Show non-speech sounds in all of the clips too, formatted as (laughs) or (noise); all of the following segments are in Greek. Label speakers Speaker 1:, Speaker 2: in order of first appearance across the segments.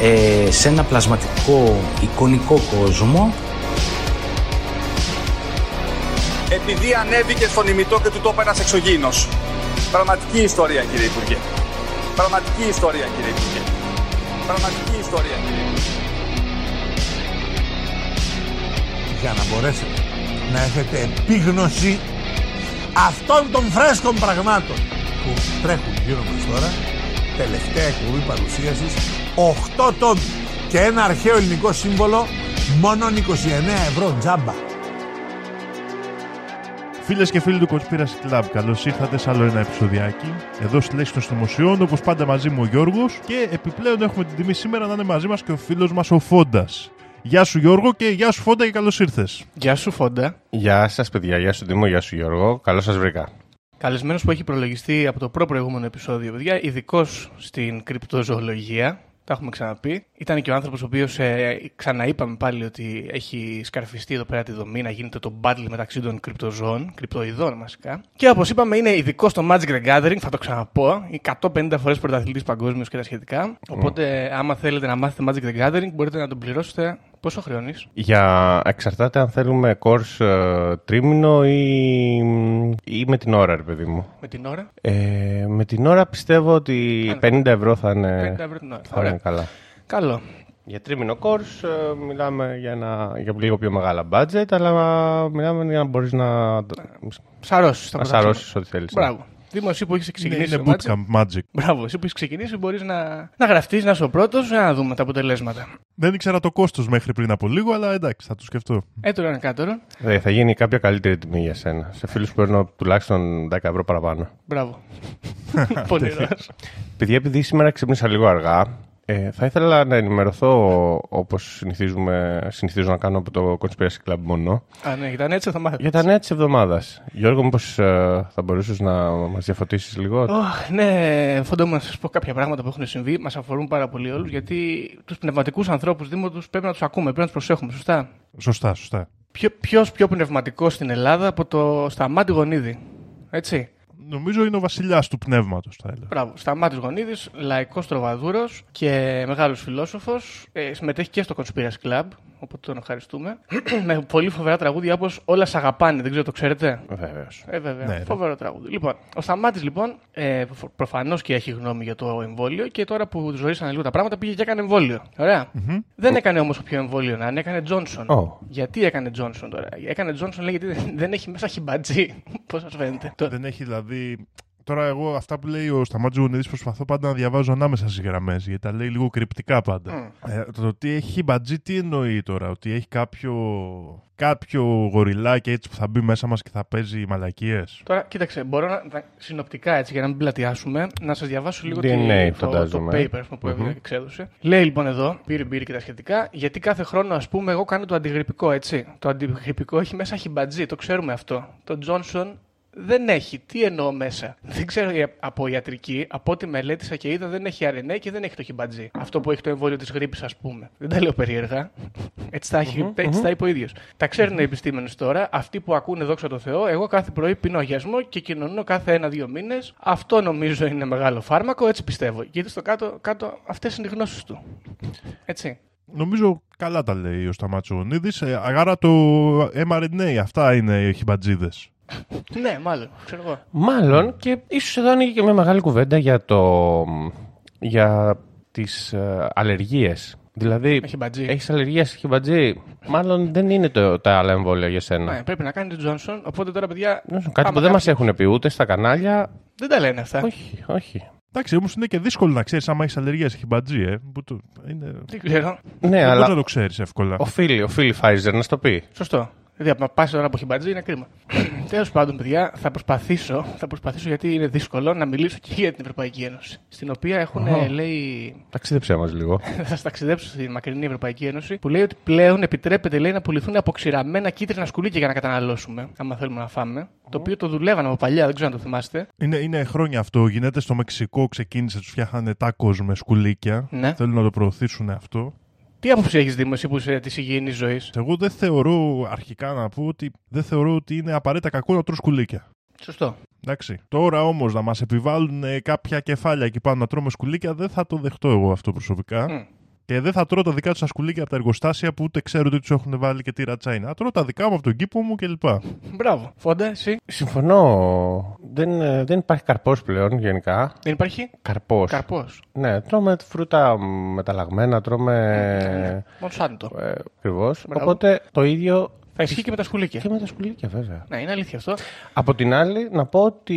Speaker 1: ε, σε ένα πλασματικό εικονικό κόσμο.
Speaker 2: Επειδή ανέβηκε στον ημιτό και του το ένας εξωγήινος. Πραγματική ιστορία κύριε Υπουργέ. Πραγματική ιστορία κύριε Υπουργέ. Πραγματική ιστορία κύριε Υπουργέ.
Speaker 3: για να μπορέσετε να έχετε επίγνωση αυτών των φρέσκων πραγμάτων που τρέχουν γύρω μας τώρα τελευταία εκπομπή παρουσίασης 8 τόμοι και ένα αρχαίο ελληνικό σύμβολο μόνο 29 ευρώ τζάμπα
Speaker 4: Φίλες και φίλοι του Conspiracy Club, καλώς ήρθατε σε άλλο ένα επεισοδιάκι. Εδώ στη λέξη των Συνωμοσιών, όπως πάντα μαζί μου ο Γιώργος. Και επιπλέον έχουμε την τιμή σήμερα να είναι μαζί μας και ο φίλος μας ο Φόντας. Γεια σου Γιώργο και γεια σου Φόντα και καλώς ήρθες.
Speaker 5: Γεια σου Φόντα.
Speaker 6: Γεια σας, παιδιά. Γεια σου Τίμο, γεια σου Γιώργο. Καλώς σας βρήκα.
Speaker 5: Καλεσμένος που έχει προλογιστεί από το προ-προηγούμενο επεισόδιο, παιδιά, ειδικός στην κρυπτοζωολογία. Τα έχουμε ξαναπεί. Ήταν και ο άνθρωπος ο οποίος ε, ξαναείπαμε πάλι ότι έχει σκαρφιστεί εδώ πέρα τη δομή να γίνεται το battle μεταξύ των κρυπτοζώων, κρυπτοειδών βασικά. Και όπως είπαμε, είναι ειδικό στο Magic the Gathering, θα το ξαναπώ. 150 φορές πρωταθλητής παγκόσμιος και τα σχετικά. Οπότε, άμα θέλετε να μάθετε Magic the Gathering, μπορείτε να τον πληρώσετε. Πόσο χρεώνεις,
Speaker 6: Για εξαρτάται αν θέλουμε course ε, τρίμηνο ή, ή με την ώρα, ρε παιδί μου.
Speaker 5: με την ώρα;
Speaker 6: Ε, με την ώρα πιστεύω ότι 50 ευρώ θα είναι,
Speaker 5: 50 ευρώ την ώρα.
Speaker 6: θα είναι
Speaker 5: Ωραία.
Speaker 6: καλά.
Speaker 5: Καλό.
Speaker 6: Για τρίμηνο course ε, μιλάμε για, ένα, για λίγο πιο μεγάλα budget, αλλά μιλάμε για να μπορείς να,
Speaker 5: Σαρώσεις τα
Speaker 6: να
Speaker 5: πρωταθλήματα.
Speaker 6: σαρώσεις ό,τι θέλεις.
Speaker 5: Μπράβο. Δήμο, εσύ που έχεις
Speaker 4: Είναι,
Speaker 5: ξεκινήσει.
Speaker 4: είναι
Speaker 5: το Magic.
Speaker 4: bootcamp magic.
Speaker 5: Μπράβο, εσύ που έχεις ξεκινήσει μπορείς να, να γραφτείς, να είσαι ο πρώτος, να δούμε τα αποτελέσματα.
Speaker 4: Δεν ήξερα το κόστος μέχρι πριν από λίγο, αλλά εντάξει, θα το σκεφτώ.
Speaker 5: Έτω ένα κάτωρο.
Speaker 6: Ε, θα γίνει κάποια καλύτερη τιμή για σένα. Σε φίλους που παίρνω τουλάχιστον 10 ευρώ παραπάνω.
Speaker 5: Μπράβο. (laughs) Πονηρό.
Speaker 6: Παιδιά, επειδή σήμερα ξύπνησα λίγο αργά, ε, θα ήθελα να ενημερωθώ όπως συνηθίζουμε, συνηθίζω να κάνω από το Conspiracy Club μόνο
Speaker 5: Α, ναι, ήταν έτσι θα μάθετε.
Speaker 6: για τα νέα της εβδομάδας. Γιώργο, μήπως ε, θα μπορούσες να μας διαφωτίσεις λίγο;
Speaker 5: Ωχ, ναι, φόντο μου να σας πω κάποια πράγματα που έχουν συμβεί. Μας αφορούν πάρα πολύ όλους γιατί τους πνευματικούς ανθρώπους Δήμο τους πρέπει να τους ακούμε, πρέπει να τους προσέχουμε. Σωστά;
Speaker 4: Σωστά, σωστά.
Speaker 5: Ποιο πιο πνευματικός στην Ελλάδα από το Σταμάτη Γονίδη. Έτσι;
Speaker 4: Νομίζω είναι ο βασιλιάς του πνεύματος, θα έλεγα.
Speaker 5: Μπράβο. Σταμάτης Γονίδης, λαϊκός τροβαδούρος και μεγάλος φιλόσοφος. Ε, συμμετέχει και στο Conspiracy Club, οπότε τον ευχαριστούμε. (clears throat) με πολύ φοβερά τραγούδια όπως Όλα σ' αγαπάνε, δεν ξέρω, το ξέρετε;
Speaker 6: Βεβαίως.
Speaker 5: Ε, βέβαια.
Speaker 4: Ναι, ρε.
Speaker 5: Φοβερό τραγούδι. Λοιπόν, ο Σταμάτης λοιπόν ε, προφανώς και έχει γνώμη για το εμβόλιο και τώρα που ζωήσανε λίγο τα πράγματα πήγε και έκανε εμβόλιο. Ωραία. Δεν έκανε όμως όποιο εμβόλιο να είναι, έκανε Johnson.
Speaker 6: Ω.
Speaker 5: Γιατί έκανε Johnson τώρα; Έκανε Johnson λέει γιατί δεν- δεν έχει μέσα χιμπατζή. (laughs) Πώς σας φαίνεται; Το-
Speaker 4: Δεν έχει δηλαδή. Τώρα, εγώ αυτά που λέει ο Σταμάτζη Γονίδη προσπαθώ πάντα να διαβάζω ανάμεσα στις γραμμές, γιατί τα λέει λίγο κρυπτικά πάντα. Ε, το ότι έχει μπατζή, τι εννοεί τώρα, ότι έχει κάποιο, κάποιο γοριλάκι έτσι που θα μπει μέσα μας και θα παίζει μαλακίες;
Speaker 5: Τώρα, κοίταξε, μπορώ να, να- συνοπτικά έτσι για να μην πλατιάσουμε, να σας διαβάσω λίγο
Speaker 6: DNA
Speaker 5: τη- το, το
Speaker 6: φαντάζομαι.
Speaker 5: paper που έβγαλε και εξέδωσε. Λέει λοιπόν εδώ, πήρε μπύρι και τα σχετικά, γιατί κάθε χρόνο, ας πούμε, εγώ κάνω το αντιγρυπικό, έτσι. Το αντιγρυπικό έχει μέσα χιμπατζή, το ξέρουμε αυτό. Το Johnson δεν έχει. Τι εννοώ μέσα. Δεν ξέρω η- από ιατρική, από ό,τι μελέτησα και είδα, δεν έχει RNA και δεν έχει το χιμπατζή. Αυτό που έχει το εμβόλιο της γρήπης, ας πούμε. Δεν τα λέω περίεργα. Έτσι τα, έχει, έτσι τα είπε ο ίδιος. Τα ξέρουν οι επιστήμονες τώρα. Αυτοί που ακούνε δόξα τω Θεώ, εγώ κάθε πρωί πίνω αγιασμό και κοινωνώ κάθε ένα-δύο μήνες. Αυτό νομίζω είναι μεγάλο φάρμακο, έτσι πιστεύω. Γιατί στο κάτω, κάτω αυτές είναι οι γνώσεις του. Έτσι.
Speaker 4: Νομίζω καλά τα λέει ο Σταμάτζη Γονίδη. Ε, άρα το mRNA, αυτά είναι οι χιμπατζίδες.
Speaker 5: Ναι, μάλλον, ξέρω εγώ.
Speaker 6: Μάλλον και ίσως εδώ ανοίγει και μια μεγάλη κουβέντα για, το, για τις ε, αλλεργίες. Δηλαδή,
Speaker 5: Έχει μπατζή.
Speaker 6: έχεις αλλεργία σε χιμπατζή, μάλλον δεν είναι το, τα άλλα εμβόλια για σένα.
Speaker 5: Ναι, πρέπει να κάνει τον Johnson. Οπότε τώρα, παιδιά.
Speaker 6: Κάτι
Speaker 5: άμα
Speaker 6: που δεν μας
Speaker 5: κάποιος-
Speaker 6: έχουν πει ούτε στα κανάλια.
Speaker 5: Δεν τα λένε αυτά.
Speaker 6: Όχι, όχι.
Speaker 4: Εντάξει, όμως είναι και δύσκολο να ξέρεις άμα έχεις αλλεργία σε χιμπατζή, ε. Που το, είναι...
Speaker 5: Δεν ξέρω.
Speaker 6: Ναι,
Speaker 4: Δεν μπορεί
Speaker 6: αλλά
Speaker 4: να το ξέρεις εύκολα.
Speaker 6: οφείλει, οφείλει η Pfizer να στο πει.
Speaker 5: Σωστό. Δηλαδή, να πας ώρα που έχει μπατζή είναι κρίμα. (coughs) Τέλος πάντων, παιδιά, θα προσπαθήσω, θα προσπαθήσω γιατί είναι δύσκολο να μιλήσω και για την Ευρωπαϊκή Ένωση. Στην οποία έχουν,
Speaker 6: Ω.
Speaker 5: λέει.
Speaker 6: Ταξίδεψέ μας λίγο. (coughs)
Speaker 5: θα σας ταξιδέψω στη μακρινή Ευρωπαϊκή Ένωση, που λέει ότι πλέον επιτρέπεται λέει, να πουληθούν αποξηραμένα κίτρινα σκουλίκια για να καταναλώσουμε, άμα θέλουμε να φάμε. Το οποίο το δουλεύαν από παλιά, δεν ξέρω αν το θυμάστε.
Speaker 4: Είναι, είναι χρόνια αυτό. Γίνεται στο Μεξικό, ξεκίνησε, τους φτιάχνανε τάκος με σκουλίκια.
Speaker 5: Ναι.
Speaker 4: Θέλουν να το προωθήσουν αυτό.
Speaker 5: Τι άποψη έχεις Δήμος, εσύ που είσαι της υγιεινής ζωής;
Speaker 4: Εγώ δεν θεωρώ, αρχικά να πω, ότι δεν θεωρώ ότι είναι απαραίτητα κακό να τρως σκουλίκια.
Speaker 5: Σωστό.
Speaker 4: Εντάξει. Τώρα όμως να μας επιβάλλουν ε, κάποια κεφάλια εκεί πάνω να τρώμε σκουλίκια, δεν θα το δεχτώ εγώ αυτό προσωπικά.
Speaker 5: Μμ.
Speaker 4: Και δεν θα τρώω τα δικά τους τα σκουλίκια από τα εργοστάσια που ούτε ξέρω ότι τους έχουν βάλει και τι ρατσα είναι. Θα τρώω τα δικά μου από τον κήπο μου κλπ.
Speaker 5: Μπράβο. Φόντα, εσύ.
Speaker 6: Συμφωνώ. Δεν, ε, δεν υπάρχει καρπός πλέον γενικά.
Speaker 5: Δεν υπάρχει;
Speaker 6: Καρπός.
Speaker 5: καρπός.
Speaker 6: Ναι, τρώμε φρούτα μεταλλαγμένα, τρώμε.
Speaker 5: Μονσάντο.
Speaker 6: Ε, Ακριβώς.
Speaker 5: Μπράβο.
Speaker 6: Οπότε το ίδιο
Speaker 5: Θα ισχύει και με τα σκουλίκια.
Speaker 6: και με τα σκουλίκια, βέβαια.
Speaker 5: Ναι, είναι αλήθεια αυτό.
Speaker 6: Από την άλλη, να πω ότι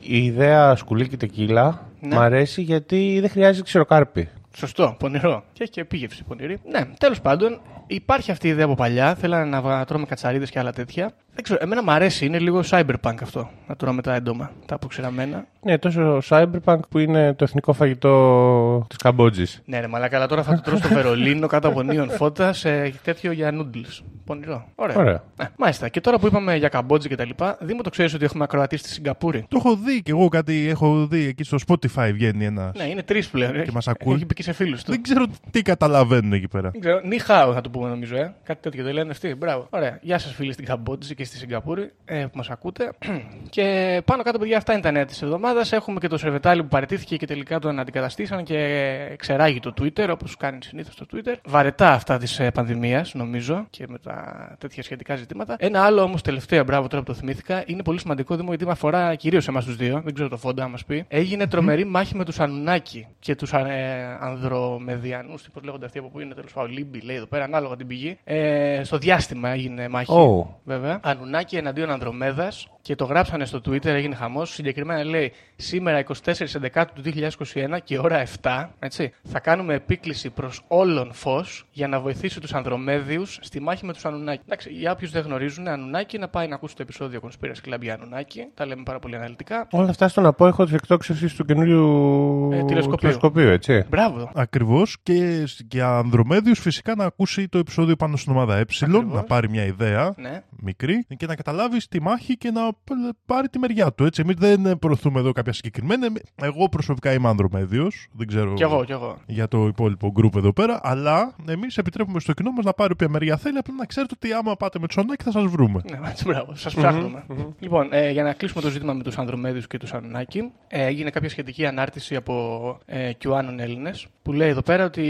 Speaker 6: η ιδέα σκουλίκι τεκίλα
Speaker 5: Ναι.
Speaker 6: μ' αρέσει γιατί δεν χρειάζεται ξηροκάρπι.
Speaker 5: Σωστό, πονηρό. Και έχει και επίγευση πονηρή. Ναι, τέλος πάντων, υπάρχει αυτή η ιδέα από παλιά. Θέλανε να βα- τρώμε κατσαρίδες και άλλα τέτοια. Δεν ξέρω, εμένα μου αρέσει, είναι λίγο cyberpunk αυτό. Να τρώμε τα έντομα, τα αποξηραμένα.
Speaker 6: Ναι, τόσο cyberpunk που είναι το εθνικό φαγητό της Καμπότζης.
Speaker 5: Ναι, ρε μαλάκα, αλλά τώρα θα το τρώω στο Βερολίνο κάτω από νίον φώτα σε τέτοιο για noodles. Πονηρό. Ωραία.
Speaker 6: Ωραία.
Speaker 5: Ναι, μάλιστα. Και τώρα που είπαμε για Καμπότζη και τα λοιπά, Δήμο το ξέρεις ότι έχουμε ακροατής στη Σιγκαπούρη;
Speaker 4: Το έχω δει και εγώ κάτι, έχω δει εκεί στο Spotify βγαίνει ένας.
Speaker 5: Ναι, είναι τρεις πλέον. Έχει-
Speaker 4: μας ακούει.
Speaker 5: Έχει πει και σε φίλους του.
Speaker 4: Δεν ξέρω τι καταλαβαίνουν εκεί πέρα.
Speaker 5: Δεν ξέρω. Nǐ hǎo θα το πούμε νομίζω, ε. Κάτι τέτοιο δεν λένε αυτοί. Μπράβο. Ωραία. Γεια σας, φίλοι στην Καμπότζη και στη Σιγκαπούρη ε, που μας ακούτε. (clears throat) και πάνω κάτω, παιδιά, αυτά είναι τα νέα της εβδομάδας. Έχουμε και το Σερβετάλη που παραιτήθηκε και τελικά τον αντικαταστήσαν και εξερράγη το Twitter, όπως κάνει συνήθως το Twitter. Βαρετά αυτά της ε, πανδημίας, νομίζω, και με τα τέτοια σχετικά ζητήματα. Ένα άλλο όμως τελευταίο, μπράβο τώρα που το θυμήθηκα, είναι πολύ σημαντικό, Δήμο γιατί με αφορά κυρίως εμάς τους δύο. Δεν ξέρω το φόντα να μας πει. Έγινε τρομερή μάχη με τους Ανουνάκι και τους ε, Ανδρομεδιανούς, τι πώ λέγονται αυτοί από πού είναι τέλος πάντων. Λίμπι λέει εδώ πέρα, ανάλογα την πηγή. Ε, στο διάστημα έγινε μάχη.
Speaker 6: Oh.
Speaker 5: Βέβαια. Ανουνάκι εναντίον Ανδρομέδας και το γράψανε στο Twitter, έγινε χαμός. Συγκεκριμένα λέει σήμερα 24 Δεκάτου του 2021 και ώρα 7, έτσι, θα κάνουμε επίκληση προς όλων φως για να βοηθήσει τους Ανδρομέδιους στη μάχη με τους Ανουνάκη. Εντάξει, για όποιους δεν γνωρίζουν, Ανουνάκη να πάει να ακούσει το επεισόδιο Conspiracy Club για Ανουνάκη. Τα λέμε πάρα πολύ αναλυτικά.
Speaker 6: Όλα αυτά στον απόϊχο της εκτόξευσης του καινούριου
Speaker 5: Ε, τηλεσκοπίου.
Speaker 6: τηλεσκοπίου, έτσι.
Speaker 5: Μπράβο.
Speaker 4: Ακριβώς και για Ανδρομέδιους φυσικά να ακούσει το επεισόδιο πάνω στην ομάδα Ε,
Speaker 5: Ακριβώς.
Speaker 4: να πάρει μια ιδέα
Speaker 5: Ναι.
Speaker 4: μικρή και να καταλάβει τη μάχη και να π- πάρει τη μεριά του. Έτσι. Εμείς δεν προωθούμε εδώ κάποια συγκεκριμένη. Εγώ προσωπικά είμαι Ανδρομέδιος. Δεν ξέρω
Speaker 5: Κι εγώ, κι εγώ.
Speaker 4: για το υπόλοιπο γκρουπ εδώ πέρα. Αλλά εμείς επιτρέπουμε στο κοινό μας να πάρει όποια μεριά θέλει. Απλά να ξέρετε ότι άμα πάτε με τσονάκι θα σας βρούμε.
Speaker 5: Ναι, έτσι, μπράβο. Σας ψαχνουμε Λοιπόν, ε, για να κλείσουμε το ζήτημα με τους Ανδρομέδιους και τους Ανουνάκη, ε, έγινε κάποια σχετική ανάρτηση από ε, QAnon Έλληνες που λέει εδώ πέρα ότι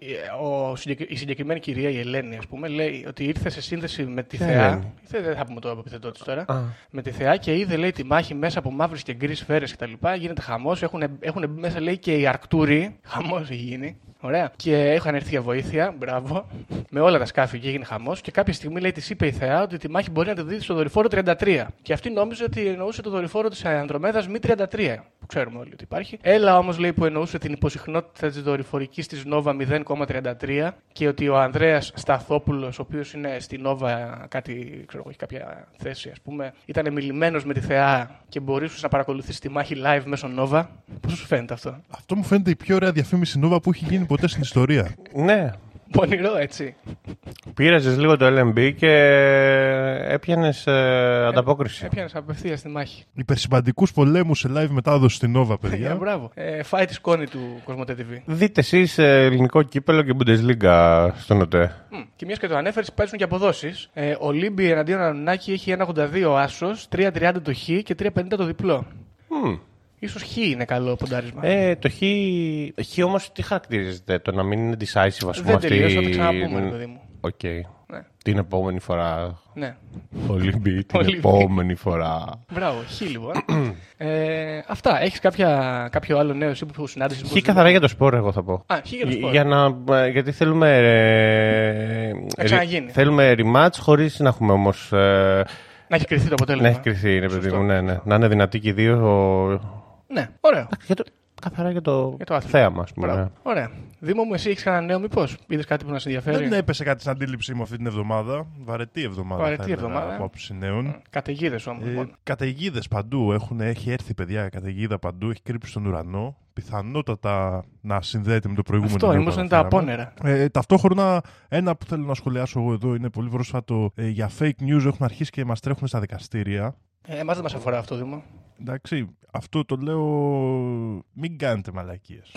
Speaker 5: ε, ο, συγκεκ- η συγκεκριμένη κυρία, η Ελένη, ας πούμε, λέει ότι ήρθε σε σύνδεση με τη
Speaker 6: Ποια
Speaker 5: Θεά.
Speaker 6: Ελένη;
Speaker 5: Δεν δεν θα πούμε το επιθετό της τώρα.
Speaker 6: Α.
Speaker 5: Με τη Θεά και είδε, λέει, τη μάχη μέσα από μαύρες και γκρις σφαίρες κτλ. Γίνεται χαμός. Έχουν, έχουν μπει μέσα, λέει, και οι Αρκτούροι. Χαμός έχει γίνει. Ωραία. Και είχαν έρθει για βοήθεια, μπράβο, με όλα τα σκάφη και έγινε χαμός. Και κάποια στιγμή λέει, της είπε η Θεά ότι τη μάχη μπορεί να τη δει στο δορυφόρο 33. Και αυτή νόμιζε ότι εννοούσε το δορυφόρο της Ανδρομέδας μη 33, που ξέρουμε όλοι ότι υπάρχει. Έλα όμως λέει που εννοούσε την υποσυχνότητα της δορυφορικής της Νόβα 0,33 και ότι ο Ανδρέας Σταθόπουλος, ο οποίος είναι στη Νόβα κάτι, ξέρω εγώ, έχει κάποια θέση ας πούμε, ήταν μιλημένος με τη Θεά και μπορούσε να παρακολουθήσει τη μάχη live μέσω Νόβα. Πώς σου φαίνεται αυτό;
Speaker 4: Αυτό μου φαίνεται η πιο ωραία διαφήμιση Νόβα που έχει γίνει ποτέ στην ιστορία.
Speaker 6: Ναι.
Speaker 5: Πονηρό έτσι.
Speaker 6: Πείραζες λίγο το LNB και έπιανες ε, ανταπόκριση.
Speaker 5: Έπιανε απευθείας στη μάχη.
Speaker 4: Υπερσυμπαντικούς πολέμους σε live μετάδοση στην Νόβα,
Speaker 5: Ε,
Speaker 4: παιδιά.
Speaker 5: μπράβο. Ε, φάει τη σκόνη του Cosmote TV.
Speaker 6: Δείτε εσείς ε, ελληνικό κύπελλο και Bundesliga στον ΟΤΕ.
Speaker 5: Μμ. Και μιας και το ανέφερες, παίζουν και αποδόσεις. Ε, ο Λίμπι εναντίον Ανουνάκι έχει 1,82 άσος, 3,30 το χ και 3,50 το διπλό.
Speaker 6: Μμ.
Speaker 5: Σω χ είναι καλό ποντάρισμα.
Speaker 6: Ε, το χ, το χ όμως τι χαρακτηρίζεται, το να μην είναι decisive ας πούμε
Speaker 5: Δεν
Speaker 6: αυτή...
Speaker 5: τελείωσε, θα το ξαναπούμε, ρε παιδί μου.
Speaker 6: Οκ.
Speaker 5: Ναι.
Speaker 6: Την επόμενη φορά,
Speaker 5: ναι.
Speaker 6: Ολυμπή, την
Speaker 5: Ολυμπή.
Speaker 6: επόμενη φορά.
Speaker 5: Μπράβο, χ λοιπόν. ε, αυτά. Έχεις κάποιο άλλο νέο εσύ που συνάντησες.
Speaker 6: Χ καθαρά για το σπόρο εγώ θα πω.
Speaker 5: Α, χ για το σπόρο.
Speaker 6: Για να, ε, γιατί θέλουμε, ε,
Speaker 5: Να ξαναγίνει.
Speaker 6: θέλουμε rematch χωρίς να έχουμε όμως... ε,
Speaker 5: Να έχει κρυθεί το αποτέλεσμα.
Speaker 6: να έχει κρυθεί, ρε παιδί
Speaker 5: Σωστό.
Speaker 6: μου, ναι, ναι. Να είναι δυνατοί και οι δύο.
Speaker 5: Ναι, ωραίο.
Speaker 6: Για το, Καθαρά για το,
Speaker 5: Για το άθλημα.
Speaker 6: θέαμα, ας πούμε.
Speaker 5: Μπράβο. Ωραία. Δήμο μου, εσύ έχεις κανένα νέο, μήπως; Είδες κάτι που να σε ενδιαφέρει;
Speaker 4: Δεν έπεσε κάτι στην αντίληψή μου αυτή την εβδομάδα. Βαρετή εβδομάδα.
Speaker 5: Βαρετή
Speaker 4: θα έλεγα,
Speaker 5: εβδομάδα.
Speaker 4: Από άποψη νέων.
Speaker 5: Καταιγίδες όμως.
Speaker 4: Ε, καταιγίδες παντού. Έχουν, έχει έρθει παιδιά καταιγίδα παντού. Έχει κρύψει στον ουρανό. Πιθανότατα να συνδέεται με το προηγούμενο.
Speaker 5: Αυτό,
Speaker 4: βίντεο
Speaker 5: μήπω
Speaker 4: που
Speaker 5: είναι τα
Speaker 4: αναφέραμε.
Speaker 5: απόνερα.
Speaker 4: Ε, ταυτόχρονα, ένα που θέλω να σχολιάσω εγώ εδώ είναι πολύ πρόσφατο. Ε, για fake news έχουν αρχίσει και μας τρέχουν στα δικαστήρια.
Speaker 5: Ε, Εμάς δεν μας αφορά αυτό, Δήμο.
Speaker 4: Εντάξει, αυτό το λέω. Μην κάνετε μαλακίες.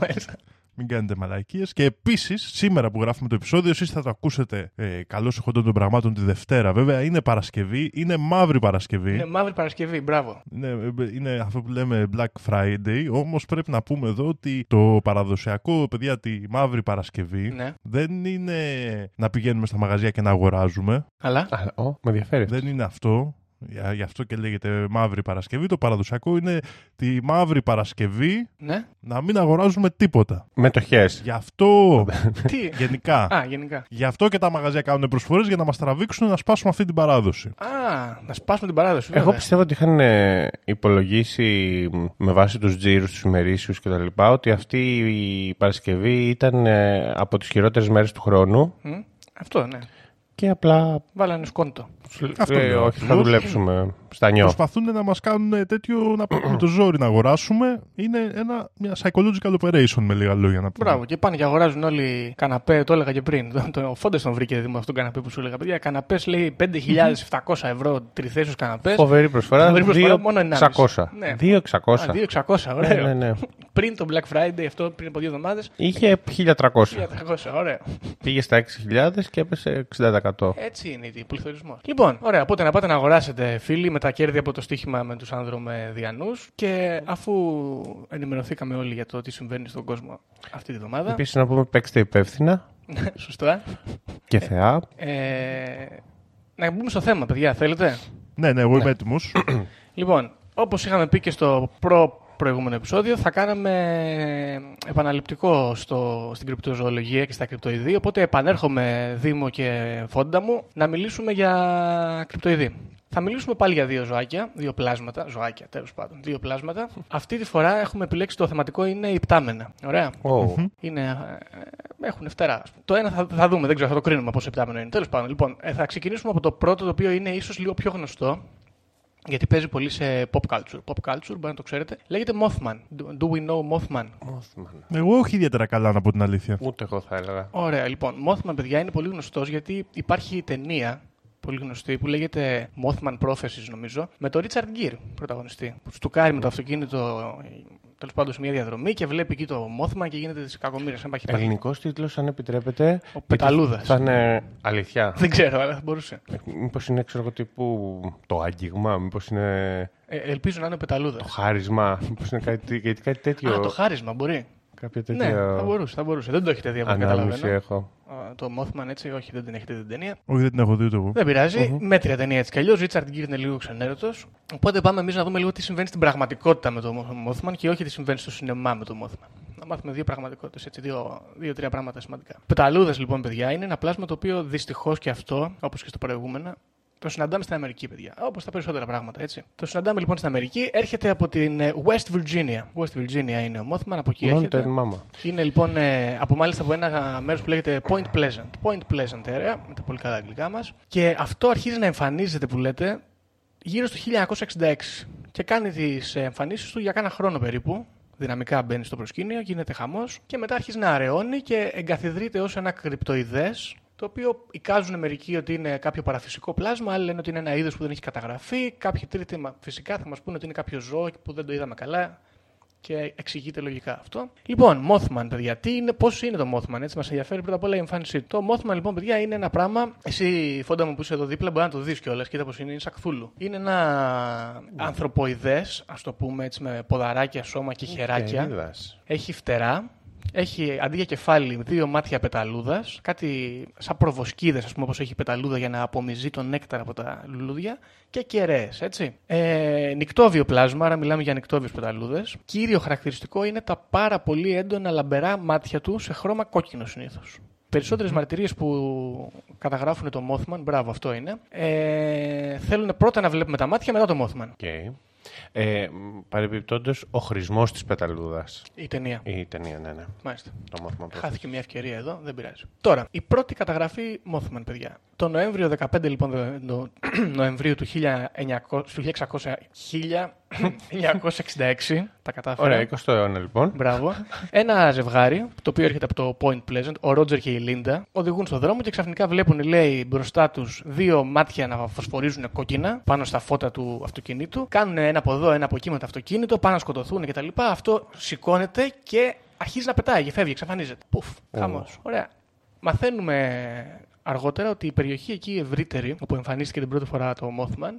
Speaker 5: Μάλιστα.
Speaker 4: Μην κάνετε μαλακίες. Και επίσης, σήμερα που γράφουμε το επεισόδιο, εσείς θα το ακούσετε ε, καλώς εχόντων των πραγμάτων τη Δευτέρα. Βέβαια, είναι Παρασκευή, είναι μαύρη Παρασκευή.
Speaker 5: Είναι μαύρη Παρασκευή, μπράβο.
Speaker 4: Είναι, ε, είναι αυτό που λέμε Black Friday. Όμως πρέπει να πούμε εδώ ότι το παραδοσιακό, παιδιά, τη μαύρη Παρασκευή
Speaker 5: Ναι.
Speaker 4: δεν είναι να πηγαίνουμε στα μαγαζιά και να αγοράζουμε.
Speaker 5: Αλλά.
Speaker 6: Α, ο, με ενδιαφέρει.
Speaker 4: Δεν είναι αυτό. Για- Γι' αυτό και λέγεται Μαύρη Παρασκευή. Το παραδοσιακό είναι τη Μαύρη Παρασκευή
Speaker 5: Ναι.
Speaker 4: να μην αγοράζουμε τίποτα.
Speaker 6: Μετοχέ.
Speaker 4: Γι' αυτό (laughs)
Speaker 5: Τι;
Speaker 4: γενικά.
Speaker 5: Α, γενικά.
Speaker 4: Γι' αυτό και τα μαγαζιά κάνουν προσφορές για να μας τραβήξουν να σπάσουμε αυτή την παράδοση.
Speaker 5: Α, να σπάσουμε την παράδοση.
Speaker 6: Εγώ
Speaker 5: βέβαια.
Speaker 6: πιστεύω ότι είχαν ε, υπολογίσει μ, με βάση τους τζίρους, τους ημερήσιους και τα λοιπά ότι αυτή η Παρασκευή ήταν ε, από τις χειρότερες μέρες του χρόνου
Speaker 5: Μμ, Αυτό, ναι.
Speaker 6: και απλά
Speaker 5: Βάλανε σκόντο.
Speaker 4: Αυτό
Speaker 6: ε,
Speaker 4: λέω
Speaker 6: όχι, θα
Speaker 4: ακριβώς.
Speaker 6: δουλέψουμε στα νιώ.
Speaker 4: Προσπαθούν να μας κάνουν τέτοιο να με (clears throat) το ζόρι να αγοράσουμε. Είναι ένα, μια psychological operation με λίγα λόγια να πούμε.
Speaker 5: Μπράβο, και πάνε και αγοράζουν όλοι καναπέ, το έλεγα και πριν. Το, το, ο Φόντες τον βρήκε δήμο αυτόν τον καναπέ που σου έλεγα. Παιδιά, καναπές λέει 5.700 ευρώ τριθέσιου καναπές.
Speaker 6: Φοβερή προσφορά.
Speaker 5: Φοβερή προσφορά,
Speaker 6: δύο
Speaker 5: μόνο 1,5.
Speaker 6: 600.
Speaker 5: Ναι.
Speaker 6: 2.600.
Speaker 5: Α, 2.600, ωραίο.
Speaker 6: Ναι, ναι, ναι. (laughs)
Speaker 5: Πριν το Black Friday, αυτό πριν από δύο εβδομάδες.
Speaker 6: Είχε 1.300.
Speaker 5: 1.300, ωραίο.
Speaker 6: Πήγε στα 6.000 και έπεσε 60%.
Speaker 5: Έτσι είναι η πληθωρισμός. Λοιπόν, ωραία. Οπότε να πάτε να αγοράσετε φίλοι με τα κέρδη από το στοίχημα με τους ανδρομεδιανούς. Και αφού ενημερωθήκαμε όλοι για το τι συμβαίνει στον κόσμο αυτή τη βδομάδα.
Speaker 6: Επίσης να πούμε παίξτε υπεύθυνα (laughs)
Speaker 5: Σωστά.
Speaker 6: και θεά.
Speaker 5: Ε, να μπούμε στο θέμα, παιδιά, θέλετε;
Speaker 4: Ναι, ναι, εγώ είμαι έτοιμος.
Speaker 5: Λοιπόν, όπως είχαμε πει και στο προ προηγούμενο επεισόδιο, θα κάναμε επαναληπτικό στο, στην κρυπτοζωολογία και στα κρυπτοειδή. Οπότε επανέρχομαι Δήμο και Φόντα μου να μιλήσουμε για κρυπτοειδή. Θα μιλήσουμε πάλι για δύο ζωάκια, δύο πλάσματα, ζωάκια τέλος πάντων, δύο πλάσματα. (laughs) Αυτή τη φορά έχουμε επιλέξει το θεματικό είναι υπτάμενα. Ωραία.
Speaker 6: Ω,
Speaker 5: Είναι, ε, έχουν φτερά. ας πούμε. Το ένα θα, θα δούμε, δεν ξέρω, θα το κρίνουμε πόσο υπτάμενο είναι. Τέλος πάντων, λοιπόν, ε, θα ξεκινήσουμε από το πρώτο, το οποίο είναι ίσως λίγο πιο γνωστό. Γιατί παίζει πολύ σε pop culture. Pop culture, μπορεί να το ξέρετε. Λέγεται Mothman. Do, do we know Mothman?
Speaker 6: Mothman.
Speaker 4: εγώ όχι ιδιαίτερα καλά να πω την αλήθεια.
Speaker 6: Ούτε εγώ θα έλεγα.
Speaker 5: Ωραία, λοιπόν. Mothman, παιδιά, είναι πολύ γνωστός γιατί υπάρχει ταινία πολύ γνωστή που λέγεται Mothman Prophecies, νομίζω, με τον Richard Gere πρωταγωνιστή. Που στουκάρει με το αυτοκίνητο τέλος πάντων σε μια διαδρομή και βλέπει εκεί το Mothman και γίνεται της κακομοίρας.
Speaker 6: Ελληνικός τίτλος, αν επιτρέπετε.
Speaker 5: Ο Πεταλούδας.
Speaker 6: Θα είναι αλήθεια.
Speaker 5: Δεν ξέρω, αλλά θα μπορούσε.
Speaker 6: Μήπως είναι, ξέρω εγώ, τύπου το άγγιγμα, μήπως είναι
Speaker 5: Ε, ελπίζω να είναι ο Πεταλούδας.
Speaker 6: το χάρισμα, μήπως είναι κάτι, γιατί κάτι τέτοιο.
Speaker 5: Α, το χάρισμα μπορεί.
Speaker 6: Κάποια
Speaker 5: Ναι,
Speaker 6: τέτοια
Speaker 5: θα μπορούσε, θα μπορούσε. Δεν το έχετε δει από ό,τι
Speaker 6: ανάμνηση
Speaker 5: καταλαβαίνω.
Speaker 6: έχω.
Speaker 5: Α, Το Mothman έτσι, όχι, δεν την έχετε δει την ταινία.
Speaker 4: Όχι, δεν την έχω δει ούτε εγώ.
Speaker 5: Δεν πειράζει. Μέτρια ταινία έτσι κι αλλιώς. Ρίτσαρντ Γκίρ είναι λίγο ξενέρωτος. Οπότε πάμε εμείς να δούμε λίγο τι συμβαίνει στην πραγματικότητα με το Mothman και όχι τι συμβαίνει στο σινεμά με το Mothman. Να μάθουμε δύο πραγματικότητες, έτσι, δύο- δύο-τρία πράγματα σημαντικά. Πεταλούδες λοιπόν, παιδιά, είναι ένα πλάσμα το οποίο δυστυχώς και αυτό, όπως και στο προηγούμενο, το συναντάμε στην Αμερική, παιδιά. Όπως τα περισσότερα πράγματα, έτσι. Το συναντάμε λοιπόν στην Αμερική. Έρχεται από την ε, West Virginia. West Virginia είναι ο Mothman, από εκεί έρχεται.
Speaker 6: Mountain Mama.
Speaker 5: Είναι λοιπόν ε, από μάλιστα από ένα μέρος που λέγεται Point Pleasant. Point Pleasant area, με τα πολύ καλά αγγλικά μας. Και αυτό αρχίζει να εμφανίζεται που λέτε γύρω στο 1966. Και κάνει τις εμφανίσεις του για κάνα χρόνο περίπου. Δυναμικά μπαίνει στο προσκήνιο, γίνεται χαμός και μετά αρχίζει να αραιώνει και εγκαθιδρύεται ως ένα κρυπτοειδές. Το οποίο εικάζουν μερικοί ότι είναι κάποιο παραφυσικό πλάσμα, άλλοι λένε ότι είναι ένα είδος που δεν έχει καταγραφεί. Κάποιοι τρίτοι μα- φυσικά θα μας πούνε ότι είναι κάποιο ζώο που δεν το είδαμε καλά και εξηγείται λογικά αυτό. Λοιπόν, Mothman, παιδιά, τι είναι, πώς είναι το Mothman, έτσι μας ενδιαφέρει πρώτα απ' όλα η εμφάνισή του. Το Mothman, λοιπόν, παιδιά, είναι ένα πράγμα, εσύ φόντα μου που είσαι εδώ δίπλα, μπορεί να το δεις κιόλας, κοίτα πώς είναι, είναι σαν κθούλου. Είναι ένα ανθρωποειδές, ας το πούμε έτσι, με ποδαράκια, σώμα και χεράκια.
Speaker 6: Είδας.
Speaker 5: Έχει φτερά. Έχει αντί για κεφάλι δύο μάτια πεταλούδας, κάτι σαν προβοσκίδες, ας πούμε, όπως έχει η πεταλούδα για να απομυζεί τον νέκταρ από τα λουλούδια. Και κεραίες, έτσι. Ε, νικτόβιο πλάσμα, άρα μιλάμε για νικτόβιου πεταλούδες. Κύριο χαρακτηριστικό είναι τα πάρα πολύ έντονα λαμπερά μάτια του σε χρώμα κόκκινο συνήθως. Περισσότερες μαρτυρίες που καταγράφουν το Mothman, μπράβο αυτό είναι, ε, θέλουν πρώτα να βλέπουμε τα μάτια μετά το Mothman.
Speaker 6: Okay. Ε, Παρεμπιπτόντως, ο χρησμός της πεταλούδας.
Speaker 5: Η ταινία.
Speaker 6: Η ταινία, ναι, ναι.
Speaker 5: Μάλιστα.
Speaker 6: Το Mothman Prophecy.
Speaker 5: Χάθηκε μια ευκαιρία εδώ, δεν πειράζει. Τώρα, η πρώτη καταγραφή Mothman, παιδιά. Το Νοέμβριο 15 λοιπόν το- το (clears throat) Νοεμβρίου του 1900, του 1600 1966, (clears throat) τα κατάφερα.
Speaker 6: Ωραία, 20ο αιώνα λοιπόν.
Speaker 5: Μπράβο. Ένα ζευγάρι, το οποίο έρχεται από το Point Pleasant, ο Ρότζερ και η Λίντα, οδηγούν στον δρόμο και ξαφνικά βλέπουν, λέει, μπροστά τους δύο μάτια να φωσφορίζουν κόκκινα πάνω στα φώτα του αυτοκινήτου. Κάνουν ένα από εδώ, ένα από εκεί με το αυτοκίνητο, πάνε να σκοτωθούν κτλ. Αυτό σηκώνεται και αρχίζει να πετάει και φεύγει, εξαφανίζεται. Πουφ, χαμός. Ωραία. Μαθαίνουμε αργότερα ότι η περιοχή εκεί ευρύτερη, όπου εμφανίστηκε την πρώτη φορά το Mothman,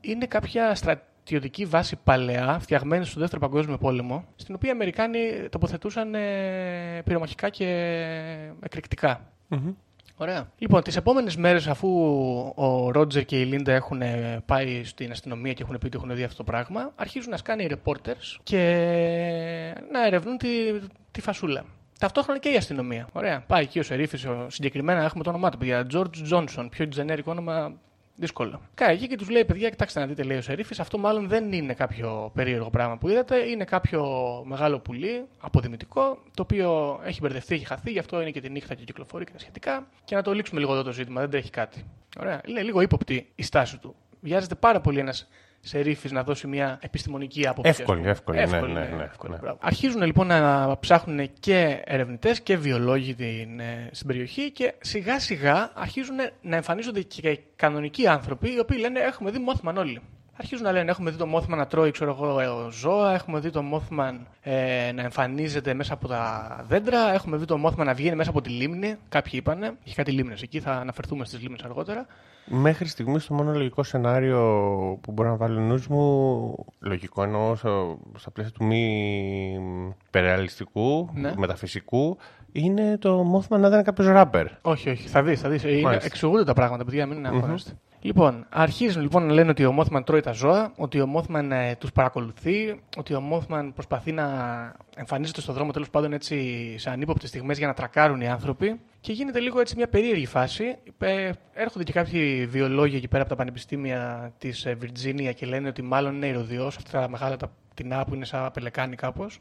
Speaker 5: είναι κάποια στρατιωτική βάση παλαιά, φτιαγμένη στο Δεύτερο Παγκόσμιο Πόλεμο, στην οποία οι Αμερικάνοι τοποθετούσαν ε, πυρομαχικά και εκρηκτικά. Ωραία. Λοιπόν, τις επόμενες μέρες, αφού ο Ρότζερ και η Λίντα έχουν ε, πάει στην αστυνομία και έχουν πει ότι έχουν δει αυτό το πράγμα, αρχίζουν να σκάνε οι reporters και να ερευνούν τη, τη φασούλα. Ταυτόχρονα και η αστυνομία. Ωραία. Πάει εκεί ο Σερίφης, συγκεκριμένα έχουμε το όνομά του, παιδιά. George Johnson. Πιο generic όνομα Δύσκολο. Κάει εκεί και τους λέει: Παιδιά, κοιτάξτε να δείτε, λέει ο Σερίφης, αυτό μάλλον δεν είναι κάποιο περίεργο πράγμα που είδατε. Είναι κάποιο μεγάλο πουλί, αποδημητικό, το οποίο έχει μπερδευτεί, έχει χαθεί, γι' αυτό είναι και τη νύχτα και κυκλοφορεί και τα σχετικά. Και να το λήξουμε λίγο εδώ το ζήτημα, δεν τρέχει κάτι. Ωραία. Είναι λίγο ύποπτη η στάση του. Βιάζεται πάρα πολύ ένας Σερίφη να δώσει μια επιστημονική άποψη. ας
Speaker 6: Εύκολη,
Speaker 5: πούμε.
Speaker 6: εύκολη, ναι, ναι, ναι,
Speaker 5: εύκολη,
Speaker 6: ναι.
Speaker 5: μπράβο. Αρχίζουν λοιπόν να ψάχνουν και ερευνητές και βιολόγοι την, ε, στην περιοχή και σιγά σιγά αρχίζουν να εμφανίζονται και κανονικοί άνθρωποι οι οποίοι λένε Έχουμε δει Mothman όλοι. Αρχίζουν να λένε: Έχουμε δει το Mothman να τρώει ξέρω εγώ, ε, ζώα, έχουμε δει το Mothman ε, να εμφανίζεται μέσα από τα δέντρα, έχουμε δει το Mothman να βγαίνει μέσα από τη λίμνη. Κάποιοι είπανε, έχει κάτι λίμνες εκεί, θα αναφερθούμε στις λίμνες αργότερα.
Speaker 6: Μέχρι στιγμής το μόνο λογικό σενάριο που μπορώ να βάλω νους μου, λογικό εννοώ στο- στα πλαίσια του μη υπερεαλιστικού,
Speaker 5: Ναι.
Speaker 6: μεταφυσικού, είναι το Mothman να ήταν κάποιος ράπερ.
Speaker 5: Όχι, όχι, θα δεις, θα δεις. Είναι,
Speaker 6: Μάλιστα.
Speaker 5: εξηγούνται τα πράγματα, παιδιά, μην αγχώνεστε. Λοιπόν, αρχίζουν λοιπόν να λένε ότι ο Mothman τρώει τα ζώα, ότι ο Mothman ε, τους παρακολουθεί, ότι ο Mothman προσπαθεί να εμφανίζεται στον δρόμο τέλος πάντων έτσι σε ανύποπτες στιγμές για να τρακάρουν οι άνθρωποι και γίνεται λίγο έτσι μια περίεργη φάση. Ε, έρχονται και κάποιοι βιολόγοι εκεί πέρα από τα πανεπιστήμια της ε, Βιρτζίνια και λένε ότι μάλλον είναι ηρωδιός, αυτά τα μεγάλα τα πτηνά που είναι σαν πελεκάνη κάπως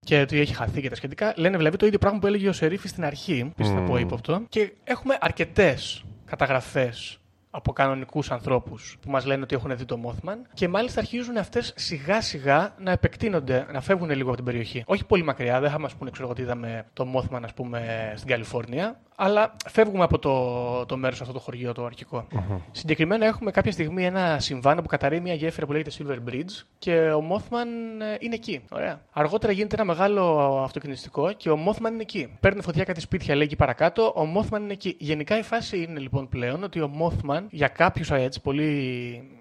Speaker 5: και ότι έχει χαθεί και τα σχετικά. Λένε δηλαδή το ίδιο πράγμα που έλεγε ο Σερίφη στην αρχή, πιστεύω
Speaker 6: Μμμ.
Speaker 5: πω ύποπτο. Και έχουμε αρκετές καταγραφές από κανονικούς ανθρώπους που μας λένε ότι έχουν δει το Mothman και μάλιστα αρχίζουν αυτές σιγά σιγά να επεκτείνονται, να φεύγουν λίγο από την περιοχή. Όχι πολύ μακριά, δεν θα μας πούνε, ξέρω εγώ, ότι είδαμε το Mothman, ας πούμε, στην Καλιφόρνια, αλλά φεύγουμε από το, το μέρος αυτό το χωριό, το αρχικο Συγκεκριμένα έχουμε κάποια στιγμή ένα συμβάν που καταρρεί μια γέφυρα που λέγεται Silver Bridge και ο Mothman ε, είναι εκεί. Ωραία. Αργότερα γίνεται ένα μεγάλο αυτοκινηστικό και ο Mothman είναι εκεί. Παίρνει φωτιά κάτι σπίτια, λέει εκεί παρακάτω. Ο Mothman είναι εκεί. Γενικά η φάση είναι λοιπόν πλέον ότι ο Mothman για κάποιους έτσι πολύ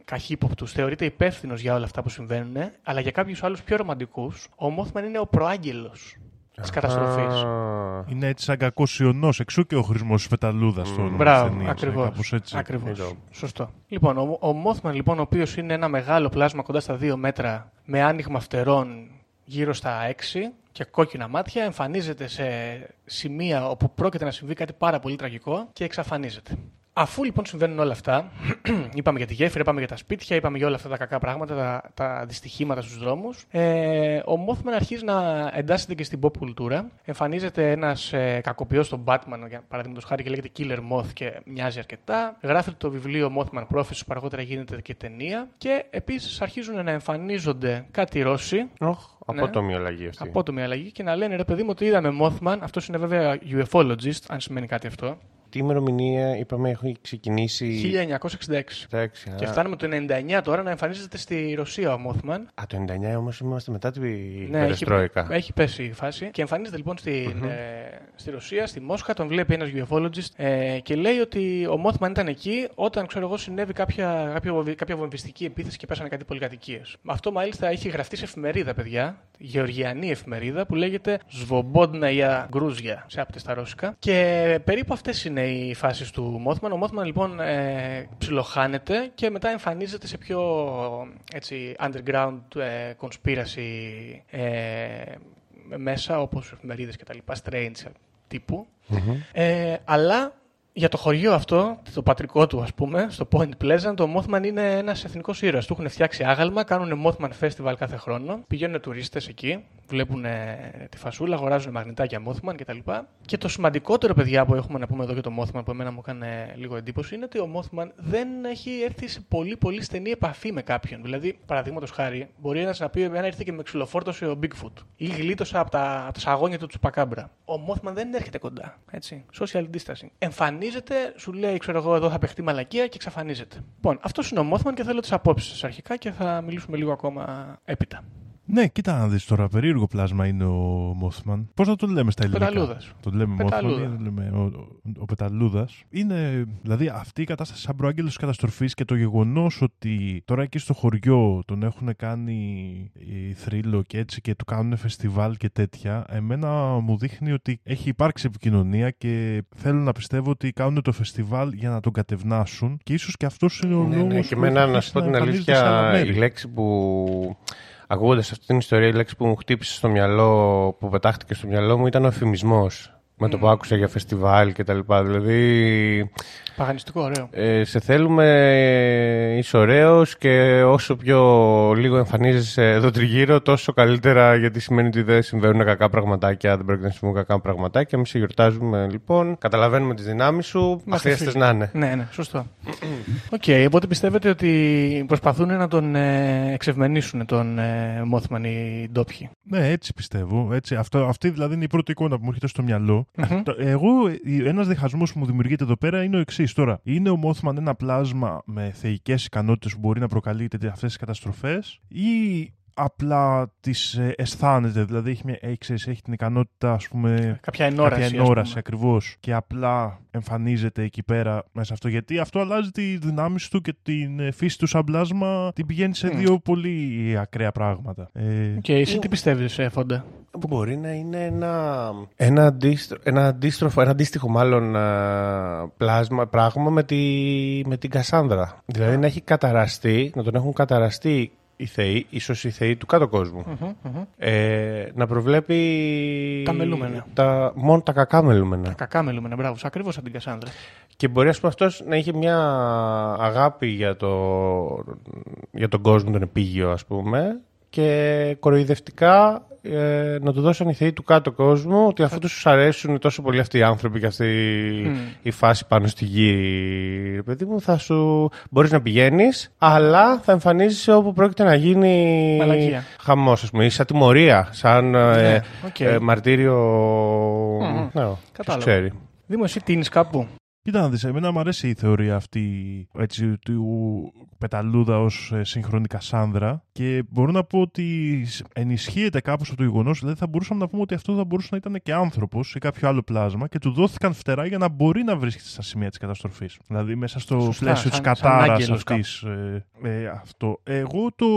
Speaker 5: καχύποπτους θεωρείται υπεύθυνος για όλα αυτά που συμβαίνουν, αλλά για κάποιους άλλους πιο ρομαντικούς, ο Mothman είναι ο προάγγελος της καταστροφής.
Speaker 6: Α,
Speaker 4: Είναι έτσι σαν κακός ιονό, εξού και ο χρησμός τη φεταλούδας στο όνομα
Speaker 5: Μπράβο,
Speaker 4: της ταινίας,
Speaker 5: ακριβώς.
Speaker 4: ε, κάπως έτσι.
Speaker 5: Ακριβώς. Σωστό. Λοιπόν, ο, ο Mothman, λοιπόν, ο οποίος είναι ένα μεγάλο πλάσμα κοντά στα 2 μέτρα με άνοιγμα φτερών γύρω στα 6 και κόκκινα μάτια, εμφανίζεται σε σημεία όπου πρόκειται να συμβεί κάτι πάρα πολύ τραγικό και εξαφανίζεται. Αφού λοιπόν συμβαίνουν όλα αυτά, (clears throat) είπαμε για τη γέφυρα, είπαμε για τα σπίτια, είπαμε για όλα αυτά τα κακά πράγματα, τα, τα δυστυχήματα στους δρόμους, ε, ο Mothman αρχίζει να εντάσσεται και στην pop κουλτούρα. Εμφανίζεται ένας ε, κακοποιός στον Batman, για παραδείγματος χάρη, και λέγεται Killer Moth και μοιάζει αρκετά. Γράφεται το βιβλίο Mothman Prophecy, που αργότερα γίνεται και ταινία. Και επίσης αρχίζουν να εμφανίζονται κάτι Ρώσοι,
Speaker 6: Οχ,
Speaker 5: Ναι.
Speaker 6: απότομη αλλαγή αυτή.
Speaker 5: απότομη αλλαγή, και να λένε ρε παιδί μου ότι είδαμε Mothman. Αυτός είναι βέβαια ufologist, αν σημαίνει κάτι αυτό.
Speaker 6: Τι ημερομηνία είπαμε έχει ξεκινήσει.
Speaker 5: 1966.
Speaker 6: Εντάξει, α,
Speaker 5: Και φτάνουμε το 99 τώρα να εμφανίζεται στη Ρωσία ο Mothman.
Speaker 6: Α, το 99 όμως είμαστε μετά την
Speaker 5: Ναι, έχει,
Speaker 6: Περιστρόικα.
Speaker 5: έχει πέσει η φάση. Και εμφανίζεται λοιπόν στην, ε, στη Ρωσία, στη Μόσχα, τον βλέπει ένας ufologist ε, και λέει ότι ο Mothman ήταν εκεί όταν ξέρω εγώ συνέβη κάποια, κάποια, βομβι- κάποια βομβιστική επίθεση και πέσανε κάτι πολυκατοικίες. Αυτό μάλιστα έχει γραφτεί σε εφημερίδα, παιδιά, γεωργιανή εφημερίδα που λέγεται Σβομπόντνα για Γκρούζια, σε άπτες στα ρώσικα. Και περίπου αυτές είναι οι φάσεις του Mothman. Ο Mothman λοιπόν ε, ψιλοχάνεται και μετά εμφανίζεται σε πιο έτσι, underground ε, conspiracy ε, μέσα όπως εφημερίδες και τα λοιπά, strange τύπου. Ε, αλλά για το χωριό αυτό, το πατρικό του, ας πούμε, στο Point Pleasant, ο Mothman είναι ένας εθνικός ήρωας. Του έχουν φτιάξει άγαλμα, κάνουν Mothman Festival κάθε χρόνο. Πηγαίνουν τουρίστες εκεί, βλέπουν τη φασούλα, αγοράζουν μαγνητάκια Mothman κτλ. Και το σημαντικότερο, παιδιά, που έχουμε να πούμε εδώ για το Mothman, που εμένα μου έκανε λίγο εντύπωση, είναι ότι ο Mothman δεν έχει έρθει σε πολύ πολύ στενή επαφή με κάποιον. Δηλαδή, παραδείγματος χάρη, μπορεί ένας να πει: Εμένα ήρθε και με ξυλοφόρτωσε ο Bigfoot ή γλίτωσα από τα, από τα σαγόνια του Τσουπακάμπρα. Ο Mothman δεν έρχεται κοντά. Έτσι. Social distancing. Εμφανίζεται, σου λέει, ξέρω εγώ, εδώ θα παιχτεί μαλακία και εξαφανίζεται. Λοιπόν, αυτός είναι ο Mothman και θέλω τις απόψεις σας αρχικά και θα μιλήσουμε λίγο ακόμα έπειτα.
Speaker 4: Ναι, κοίτα να δεις τώρα, περίεργο πλάσμα είναι ο Μόθμαν. Πώς θα τον λέμε στα ελληνικά;
Speaker 5: Πεταλούδας.
Speaker 4: Τον λέμε
Speaker 5: Πεταλούδα.
Speaker 4: Μόθμαν ή τον λέμε ο, ο, ο Πεταλούδας. Είναι, δηλαδή, αυτή η κατάσταση σαν προάγγελος καταστροφής και το γεγονός ότι τώρα εκεί στο χωριό τον έχουν κάνει η θρύλο και έτσι και του κάνουν φεστιβάλ και τέτοια, εμένα μου δείχνει ότι έχει υπάρξει επικοινωνία και θέλω να πιστεύω ότι κάνουν το φεστιβάλ για να τον κατευνάσουν και ίσως και αυτός είναι ο
Speaker 6: Ναι,
Speaker 4: λόγος
Speaker 6: ναι,
Speaker 4: που
Speaker 6: και εμένα
Speaker 4: έχει
Speaker 6: να σου πω την
Speaker 4: εμφανίζεται σε άλλα
Speaker 6: αλήθεια,
Speaker 4: μέρη.
Speaker 6: η λέξη που. Ακούγοντας αυτή την ιστορία, η λέξη που μου χτύπησε στο μυαλό, που πετάχτηκε στο μυαλό μου ήταν ο εφημισμός. Με το που άκουσα για φεστιβάλ και τα λοιπά. Δηλαδή,
Speaker 5: Παγανιστικό, ωραίο.
Speaker 6: ε, σε θέλουμε, ε, είσαι ωραίος και όσο πιο λίγο εμφανίζεσαι εδώ τριγύρω, τόσο καλύτερα γιατί σημαίνει ότι δεν συμβαίνουν κακά πραγματάκια, δεν πρόκειται να συμβούν κακά πραγματάκια. Εμείς σε γιορτάζουμε λοιπόν, καταλαβαίνουμε τις δυνάμεις σου,
Speaker 5: Είμαστε
Speaker 6: αχρίαστες
Speaker 5: φίλοι.
Speaker 6: να είναι.
Speaker 5: Ναι, ναι, σωστό. Οκ, οπότε πιστεύετε ότι προσπαθούν να τον ε, εξευμενίσουν τον ε, Mothman οι ντόπιοι;
Speaker 4: Ναι, έτσι πιστεύω. Έτσι. Αυτό, αυτή δηλαδή είναι η πρώτη εικόνα που μου έρχεται στο μυαλό.
Speaker 5: Μμμ.
Speaker 4: Το- Εγώ, ένας διχασμός που μου δημιουργείται εδώ πέρα είναι ο εξής. Τώρα, είναι ο Mothman ένα πλάσμα με θεϊκές ικανότητες που μπορεί να προκαλεί αυτές τις καταστροφές, ή απλά τις αισθάνεται, δηλαδή έχει, μια, έχει, ξέρεις, έχει την ικανότητα, ας πούμε,
Speaker 5: Κάποια ενόραση.
Speaker 4: κάποια
Speaker 5: ας
Speaker 4: ενόραση
Speaker 5: πούμε.
Speaker 4: ακριβώς και απλά εμφανίζεται εκεί πέρα μέσα αυτό. Γιατί αυτό αλλάζει τη δύναμή του και την ε, φύση του σαν πλάσμα, την πηγαίνει σε
Speaker 5: Μμ.
Speaker 4: δύο πολύ ακραία πράγματα. Ε,
Speaker 5: Και εσύ τι πιστεύεις, ε, Φόντα.
Speaker 6: Μπορεί να είναι ένα, ένα, αντίστρο, ένα αντίστροφο, ένα αντίστοιχο μάλλον α, πλάσμα, πράγμα με, τη, με την Κασάνδρα. Δηλαδή να έχει καταραστεί, να τον έχουν καταραστεί οι θεοί, ίσως οι θεοί του κάτω κόσμου. Ε, να προβλέπει
Speaker 5: Τα μελούμενα.
Speaker 6: τα, μόνο τα κακά μελούμενα.
Speaker 5: Κακά μελούμενα, μπράβο. Ακριβώς από την Κασάνδρα.
Speaker 6: Και μπορεί ας πούμε, αυτός να είχε μια αγάπη για, το, για τον κόσμο τον επίγειο ας πούμε και κοροϊδευτικά ε, να του δώσουν οι θεοί του κάτω κόσμου ότι αφού τους αρέσουν τόσο πολύ αυτοί οι άνθρωποι και αυτή η φάση πάνω στη γη ρε παιδί μου θα σου μπορείς να πηγαίνεις αλλά θα εμφανίζεσαι όπου πρόκειται να γίνει
Speaker 5: Μαλακία.
Speaker 6: χαμός ας πούμε ή σαν τιμωρία σαν ε,
Speaker 5: Ναι, οκ.
Speaker 6: ε, μαρτύριο
Speaker 5: Μμμ.
Speaker 6: ναι, ποιος
Speaker 5: Κατάλαβα.
Speaker 6: ξέρει
Speaker 5: Δήμος, εσύ τείνεις κάπου.
Speaker 4: Κοίτα να δεις, εμένα μου αρέσει η θεωρία αυτή έτσι, του Πεταλούδα ως ε, σύγχρονη Κασάνδρα και μπορώ να πω ότι σ- ενισχύεται κάπως από το γεγονός, δηλαδή θα μπορούσαμε να πούμε ότι αυτό θα μπορούσε να ήταν και άνθρωπος ή κάποιο άλλο πλάσμα και του δώθηκαν φτερά για να μπορεί να βρίσκεται στα σημεία της καταστροφής. Δηλαδή μέσα στο
Speaker 5: Σωστά,
Speaker 4: πλαίσιο της
Speaker 5: σαν- σαν
Speaker 4: κατάρας
Speaker 5: άγγελος
Speaker 4: αυτής. Ε, ε, αυτό. Εγώ το,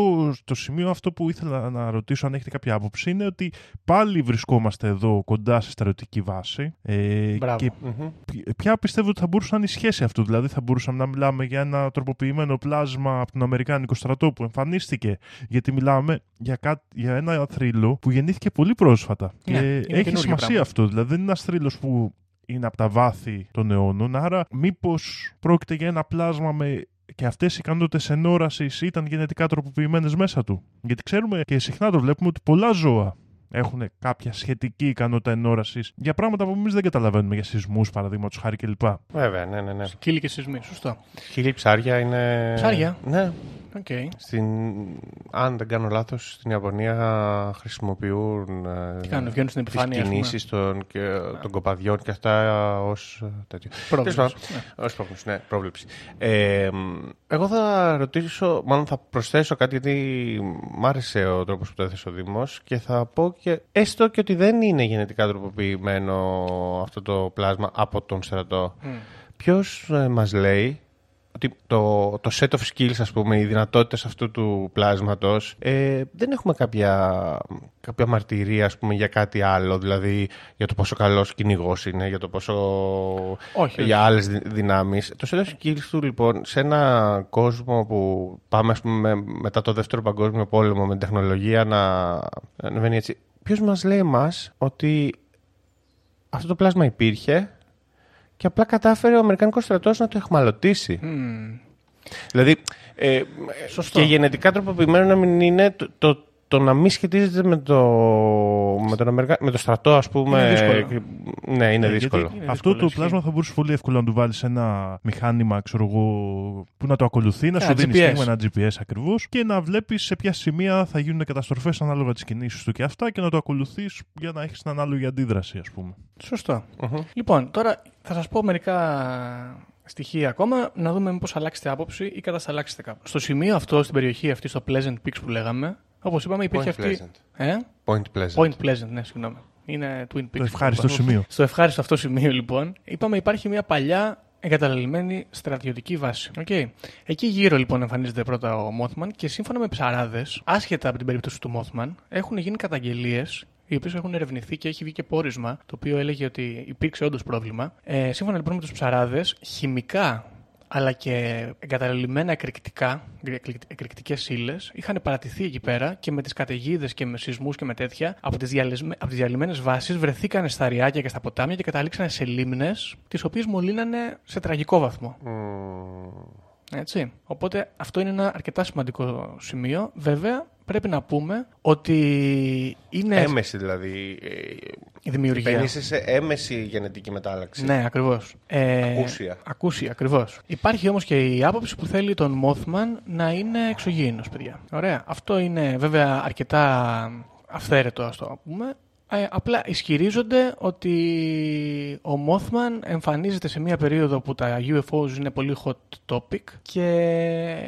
Speaker 4: το σημείο αυτό που ήθελα να ρωτήσω αν έχετε κάποια άποψη είναι ότι πάλι βρισκόμαστε εδώ κοντά σε στερεωτική βάση ε,
Speaker 5: Μπράβο.
Speaker 4: και Ποι- Ποια πιστεύω ότι θα μπορούσε να είναι η σχέση αυτού. Δηλαδή, θα μπορούσαμε να μιλάμε για ένα τροποποιημένο πλάσμα από τον Αμερικάνικο στρατό που εμφανίστηκε. Γιατί μιλάμε για, κά... για ένα θρύλο που γεννήθηκε πολύ πρόσφατα.
Speaker 5: Ναι,
Speaker 4: και
Speaker 5: είναι
Speaker 4: έχει
Speaker 5: καινούργιο
Speaker 4: σημασία
Speaker 5: πράγμα.
Speaker 4: αυτό. Δηλαδή, δεν είναι ένας θρύλος που είναι από τα βάθη των αιώνων. Άρα, μήπως πρόκειται για ένα πλάσμα με. Και αυτές οι ικανότητες ενόρασης ήταν γενετικά τροποποιημένες μέσα του. Γιατί ξέρουμε και συχνά το βλέπουμε ότι πολλά ζώα έχουν κάποια σχετική ικανότητα ενόρασης για πράγματα που εμείς δεν καταλαβαίνουμε, για σεισμούς παραδείγματος χάρη κλπ.
Speaker 6: Βέβαια, ναι, ναι, ναι.
Speaker 5: Σκύλοι και σεισμοί, σωστό.
Speaker 6: Σκύλοι, ψάρια είναι.
Speaker 5: Ψάρια;
Speaker 6: Ναι.
Speaker 5: Οκ.
Speaker 6: Στην... Αν δεν κάνω λάθος, στην Ιαπωνία χρησιμοποιούν ε,
Speaker 5: Τι κάνουν, βγαίνουν στην
Speaker 6: τις
Speaker 5: επιφάνεια, ας πούμε.
Speaker 6: κινήσεις των, και, των κοπαδιών και αυτά ως ε, τέτοιο.
Speaker 5: Πρόβλεψης,
Speaker 6: Τέλος πάντων, Ως πρόβλεψης, ναι, πρόβλεψη. Ε, μ, εγώ θα ρωτήσω, μάλλον θα προσθέσω κάτι γιατί μ' άρεσε ο τρόπος που το έθεσε ο Δήμος και θα πω και έστω και ότι δεν είναι γενετικά τροποποιημένο αυτό το πλάσμα από τον στρατό. Ποιος ε, μας λέει ότι το, το set of skills, ας πούμε, οι δυνατότητες αυτού του πλάσματος, ε, δεν έχουμε κάποια, κάποια μαρτυρία, ας πούμε, για κάτι άλλο, δηλαδή για το πόσο καλός κυνηγός είναι, για το πόσο...
Speaker 5: Όχι,
Speaker 6: για άλλες δυ- δυνάμεις. Το set of skills του, λοιπόν, σε ένα κόσμο που πάμε, ας πούμε, με- μετά το δεύτερο παγκόσμιο πόλεμο με την τεχνολογία να να ανεβαίνει έτσι. Ποιος μας λέει εμάς ότι αυτό το πλάσμα υπήρχε και απλά κατάφερε ο Αμερικανικός στρατός να το εχμαλωτήσει. Δηλαδή, ε,
Speaker 5: Σωστό.
Speaker 6: και γενετικά τροποποιημένο να μην είναι το, το, το να μην σχετίζεται με το, με, τον Αμερικα... με το στρατό, ας πούμε.
Speaker 5: Είναι δύσκολο.
Speaker 6: και- Ναι, είναι
Speaker 4: Ε,
Speaker 6: δύσκολο.
Speaker 4: γιατί
Speaker 5: Είναι
Speaker 4: αυτό
Speaker 5: δύσκολο,
Speaker 4: το
Speaker 5: ισχύει.
Speaker 4: πλάσμα θα μπορούσε πολύ εύκολα να του βάλεις ένα μηχάνημα, ξέρω εγώ, που να το ακολουθεί, να
Speaker 5: Ένα
Speaker 4: σου δίνει
Speaker 5: GPS.
Speaker 4: στίγμα, ένα GPS ακριβώς και να βλέπεις σε ποια σημεία θα γίνουν καταστροφές ανάλογα τις κινήσεις του και αυτά και να το ακολουθείς για να έχεις την ανάλογη αντίδραση, ας πούμε.
Speaker 5: Σωστό. Λοιπόν, τώρα θα σας πω μερικά στοιχεία ακόμα, να δούμε μήπως αλλάξετε άποψη ή κατασταλάξετε κάπου. Στο σημείο αυτό, στην περιοχή αυτή, στο Pleasant Peaks που λέγαμε, όπως είπαμε υπήρχε
Speaker 6: Point
Speaker 5: αυτή... Ε;
Speaker 6: Point Pleasant.
Speaker 5: Point Pleasant, ναι, συγγνώμη. Είναι Twin Peaks.
Speaker 4: Το ευχάριστο σημείο.
Speaker 5: Στο ευχάριστο αυτό σημείο, λοιπόν, είπαμε υπάρχει μια παλιά εγκαταλελειμμένη στρατιωτική βάση. Okay. Εκεί γύρω, λοιπόν, εμφανίζεται πρώτα ο Mothman και σύμφωνα με ψαράδες, άσχετα από την περίπτωση του Mothman, έχουν γίνει καταγγελίες οι οποίες έχουν ερευνηθεί και έχει βγει και πόρισμα, το οποίο έλεγε ότι υπήρξε όντως πρόβλημα. Ε, σύμφωνα λοιπόν με τους ψαράδες, χημικά αλλά και εγκαταλελειμμένα εκρηκτικά, εκρηκτικές ύλες είχαν παρατηθεί εκεί πέρα και με τις καταιγίδες και με σεισμούς και με τέτοια από τις από τις διαλυμένες βάσεις βρεθήκαν στα ριάκια και στα ποτάμια και καταλήξαν σε λίμνες, τις οποίες μολύνανε σε τραγικό βαθμό. Έτσι. Οπότε αυτό είναι ένα αρκετά σημαντικό σημείο. Βέβαια, πρέπει να πούμε ότι είναι
Speaker 6: Έμεση δηλαδή. ε,
Speaker 5: η δημιουργία.
Speaker 6: Μπαίνεις σε έμεση γενετική μετάλλαξη.
Speaker 5: Ναι, ακριβώς. Ε,
Speaker 6: Ακούσια.
Speaker 5: Ακούσια, ακριβώς. Υπάρχει όμως και η άποψη που θέλει τον Mothman να είναι εξωγήινος, παιδιά. Ωραία. Αυτό είναι βέβαια αρκετά αυθαίρετο, ας το πούμε. Ε, απλά ισχυρίζονται ότι ο Mothman εμφανίζεται σε μια περίοδο που τα UFOs είναι πολύ hot topic και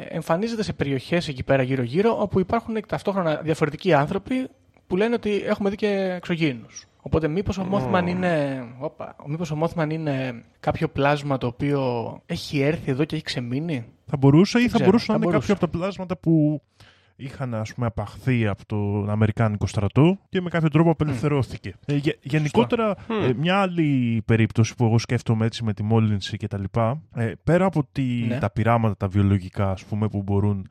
Speaker 5: εμφανίζεται σε περιοχές εκεί πέρα γύρω-γύρω όπου υπάρχουν ταυτόχρονα διαφορετικοί άνθρωποι που λένε ότι έχουμε δει και εξωγήινους. Οπότε μήπως ο Mothman είναι, όπα, μήπως ο Mothman είναι κάποιο πλάσμα το οποίο έχει έρθει εδώ και έχει ξεμείνει;
Speaker 4: Θα μπορούσε ή θα
Speaker 5: ξέρω,
Speaker 4: μπορούσε
Speaker 5: θα
Speaker 4: να είναι
Speaker 5: μπορούσε.
Speaker 4: κάποιο από τα πλάσματα που είχαν ας πούμε απαχθεί από τον Αμερικάνικο στρατό και με κάποιο τρόπο απελευθερώθηκε. Ε, γε- γενικότερα, ε, μια άλλη περίπτωση που εγώ σκέφτομαι έτσι με τη μόλυνση και τα λοιπά, ε, πέρα από τη,
Speaker 5: Ναι.
Speaker 4: τα πειράματα τα βιολογικά ας πούμε που μπορούν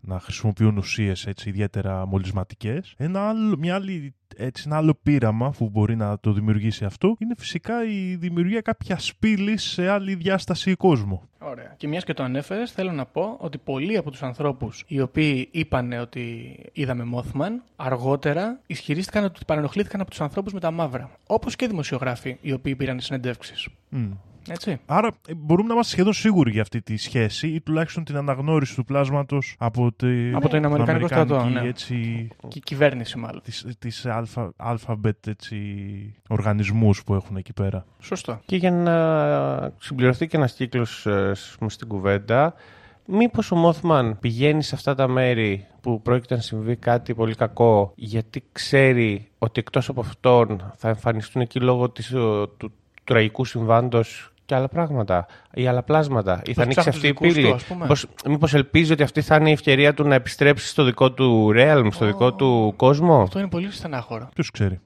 Speaker 4: να χρησιμοποιούν ουσίες έτσι ιδιαίτερα μολυσματικές, ένα άλλο, μια άλλη, έτσι, ένα άλλο πείραμα που μπορεί να το δημιουργήσει αυτό είναι φυσικά η δημιουργία κάποια σπήλης σε άλλη διάσταση κόσμου.
Speaker 5: Ωραία. Και μιας και το ανέφερες, θέλω να πω ότι πολλοί από τους ανθρώπους οι οποίοι είπαν ότι είδαμε Mothman, αργότερα ισχυρίστηκαν ότι παρενοχλήθηκαν από τους ανθρώπους με τα μαύρα. Όπως και δημοσιογράφοι οι οποίοι πήραν συνεντεύξεις.
Speaker 4: Μμ.
Speaker 5: Έτσι.
Speaker 4: Άρα ε, μπορούμε να είμαστε σχεδόν σίγουροι για αυτή τη σχέση ή τουλάχιστον την αναγνώριση του πλάσματος από, τη,
Speaker 5: Από τον Αμερικανικό στρατό,
Speaker 4: Αμερικάνικη,
Speaker 5: ναι.
Speaker 4: έτσι,
Speaker 5: Και η κυβέρνηση μάλλον.
Speaker 4: τις, τις αλφα, alphabet έτσι, οργανισμούς που έχουν εκεί πέρα.
Speaker 5: Σωστό.
Speaker 6: Και για να συμπληρωθεί και ένας κύκλος ε, στην κουβέντα, μήπως ο Μόθμαν πηγαίνει σε αυτά τα μέρη που πρόκειται να συμβεί κάτι πολύ κακό, γιατί ξέρει ότι εκτός από αυτόν θα εμφανιστούν εκεί λόγω της, ο, του, του τραγικού συμβάντος και άλλα πράγματα ή άλλα πλάσματα. Ή θα ανοίξει
Speaker 5: ψάχνεις
Speaker 6: αυτή η
Speaker 5: τους δικούς
Speaker 6: πύλη.
Speaker 5: του, ας πούμε;
Speaker 6: Μήπως, μήπως ελπίζει ότι αυτή θα είναι η ευκαιρία του να επιστρέψει στο δικό του realm, στο δικό του κόσμο;
Speaker 5: Αυτό είναι πολύ στενάχωρο.
Speaker 4: Ποιος ξέρει.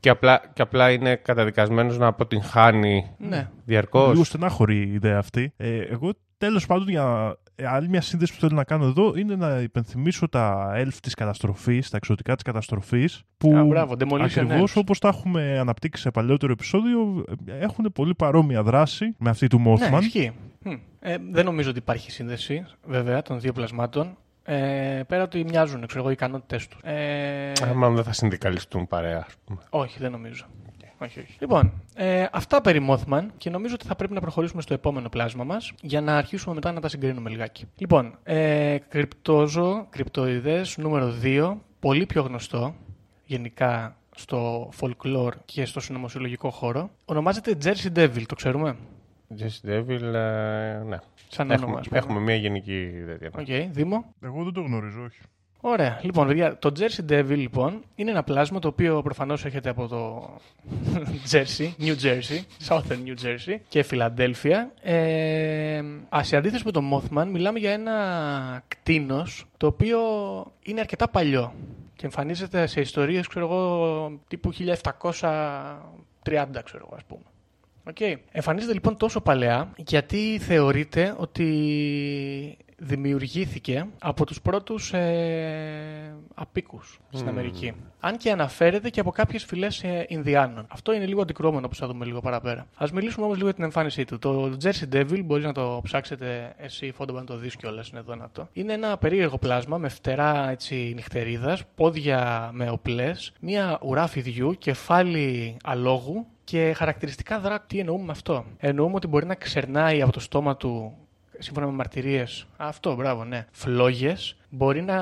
Speaker 6: Και απλά, και απλά είναι καταδικασμένος να αποτυγχάνει
Speaker 5: Ναι.
Speaker 6: διαρκώς;
Speaker 4: Λίγο στενάχωρη η ιδέα αυτή. Ε, εγώ τέλος πάντων για ε, άλλη μια σύνδεση που θέλω να κάνω εδώ είναι να υπενθυμίσω τα elf της καταστροφής, τα εξωτικά της καταστροφής που
Speaker 5: Α, μπράβο, Demolition
Speaker 4: ακριβώς
Speaker 5: Elves.
Speaker 4: όπως τα έχουμε αναπτύξει σε παλαιότερο επεισόδιο ε, έχουν πολύ παρόμοια δράση με αυτή του Mothman.
Speaker 5: Ναι, ισχύει. Μμ. Ε, δεν νομίζω ότι υπάρχει σύνδεση, βέβαια, των δύο πλασμάτων. Ε, πέρα ότι μοιάζουν, ξέρω εγώ, οι ικανότητέ τους. Ε,
Speaker 6: Άμα δεν θα συνδικαλιστούν παρέα, ας πούμε.
Speaker 5: όχι, δεν νομίζω. Όχι, όχι. Λοιπόν, ε, αυτά περί Mothman και νομίζω ότι θα πρέπει να προχωρήσουμε στο επόμενο πλάσμα μας για να αρχίσουμε μετά να τα συγκρίνουμε λιγάκι. Λοιπόν, ε, κρυπτόζω, κρυπτοειδές νούμερο 2, πολύ πιο γνωστό γενικά στο folklore και στο συνωμοσιολογικό χώρο. Ονομάζεται Jersey Devil, το ξέρουμε;
Speaker 6: Jesse Devil, ε, ναι.
Speaker 5: Σαν όνομα,
Speaker 6: Έχουμε,
Speaker 5: ας πούμε.
Speaker 6: έχουμε μια γενική τέτοια.
Speaker 5: Οκ, Δήμο;
Speaker 4: Εγώ δεν το γνωρίζω, όχι.
Speaker 5: Ωραία. Λοιπόν, παιδιά, το Jersey Devil λοιπόν είναι ένα πλάσμα το οποίο προφανώς έρχεται από το (laughs) Jersey, New Jersey, Southern New Jersey και Φιλαδέλφεια. Ε, ας, σε αντίθεση με το Mothman, μιλάμε για ένα κτήνος το οποίο είναι αρκετά παλιό και εμφανίζεται σε ιστορίες, ξέρω εγώ, τύπου 1730, ξέρω εγώ, ας πούμε. Okay. Εμφανίζεται λοιπόν τόσο παλαιά γιατί θεωρείται ότι δημιουργήθηκε από τους πρώτους ε, απίκους στην Αμερική. Αν και αναφέρεται και από κάποιες φυλές ε, Ινδιάνων. Αυτό είναι λίγο αντικρώμενο που θα δούμε λίγο παραπέρα. Ας μιλήσουμε όμως λίγο για την εμφάνισή του. Το Jersey Devil, μπορείς να το ψάξετε εσύ φόντο να το δεις κιόλας, είναι εδώ να το. Είναι ένα περίεργο πλάσμα με φτερά έτσι νυχτερίδας, πόδια με οπλές, μία ουρά φιδιού, κεφάλι αλόγου και χαρακτηριστικά δράκου. Τι εννοούμε με αυτό; Εννοούμε ότι μπορεί να ξερνάει από το στόμα του σύμφωνα με μαρτυρίες. Αυτό, μπράβο, ναι. Φλόγες. Μπορεί να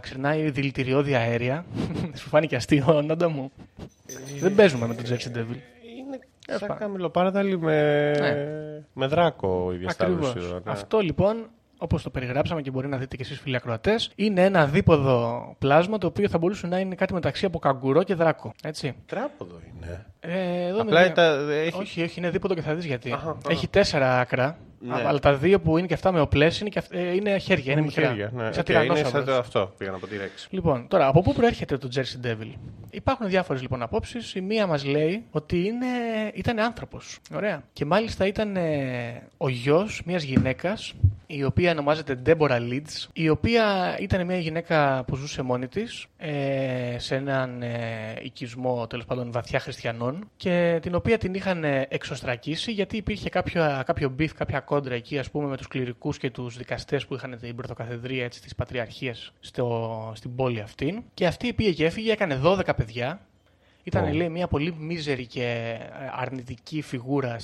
Speaker 5: ξερνάει δηλητηριώδη αέρια. (laughs) Σου φάνηκε αστείο, Νάντα μου. Δεν παίζουμε με τον Jersey Devil.
Speaker 6: Είναι
Speaker 5: Ε,
Speaker 6: σαν
Speaker 5: πά-
Speaker 6: καμιλοπάρδαλη με,
Speaker 5: Ναι.
Speaker 6: με δράκο η διασταύρωση.
Speaker 5: Ακριβώς.
Speaker 6: εδώ, ναι.
Speaker 5: Αυτό λοιπόν, όπως το περιγράψαμε και μπορεί να δείτε και εσείς φίλοι ακροατές, είναι ένα δίποδο πλάσμα το οποίο θα μπορούσε να είναι κάτι μεταξύ από καγκουρό και δράκο. Έτσι.
Speaker 6: Τράποδο είναι.
Speaker 5: Ε, εδώ
Speaker 6: Απλά
Speaker 5: είναι...
Speaker 6: τα, έχει...
Speaker 5: Όχι, όχι, είναι δίποδο και θα δεις γιατί.
Speaker 6: Αχα, αχα.
Speaker 5: Έχει τέσσερα άκρα.
Speaker 6: Ναι.
Speaker 5: Αλλά τα δύο που είναι και αυτά με οπλές είναι, και αυ- ε, είναι χέρια, είναι μικρά.
Speaker 6: χέρια, ναι.
Speaker 5: Σαν
Speaker 6: Οκ, είναι
Speaker 5: τυραννόσαυρος.
Speaker 6: σαν το αυτό. Πήγα να πω T-Rex.
Speaker 5: Λοιπόν, τώρα, από πού προέρχεται το Jersey Devil; Υπάρχουν διάφορες λοιπόν απόψεις. Η μία μας λέει ότι είναι, ήταν άνθρωπος. Ωραία. Και μάλιστα ήταν ε, ο γιος μιας γυναίκας, η οποία ονομάζεται Deborah Leeds, η οποία ήταν μια γυναίκα που ζούσε μόνη της ε, σε έναν ε, οικισμό τέλος πάντων βαθιά χριστιανών και την οποία την είχαν ε, εξοστρακίσει γιατί υπήρχε κάποιο, κάποιο beef, κάποια κόντρα εκεί ας πούμε με τους κληρικούς και τους δικαστές που είχαν την πρωτοκαθεδρία έτσι, της Πατριαρχίας στο, στην πόλη αυτή και αυτή πήγε και έφυγε, έκανε 12 παιδιά ήταν, λέει, μια πολύ μίζερη και ε, αρνητική φιγούρα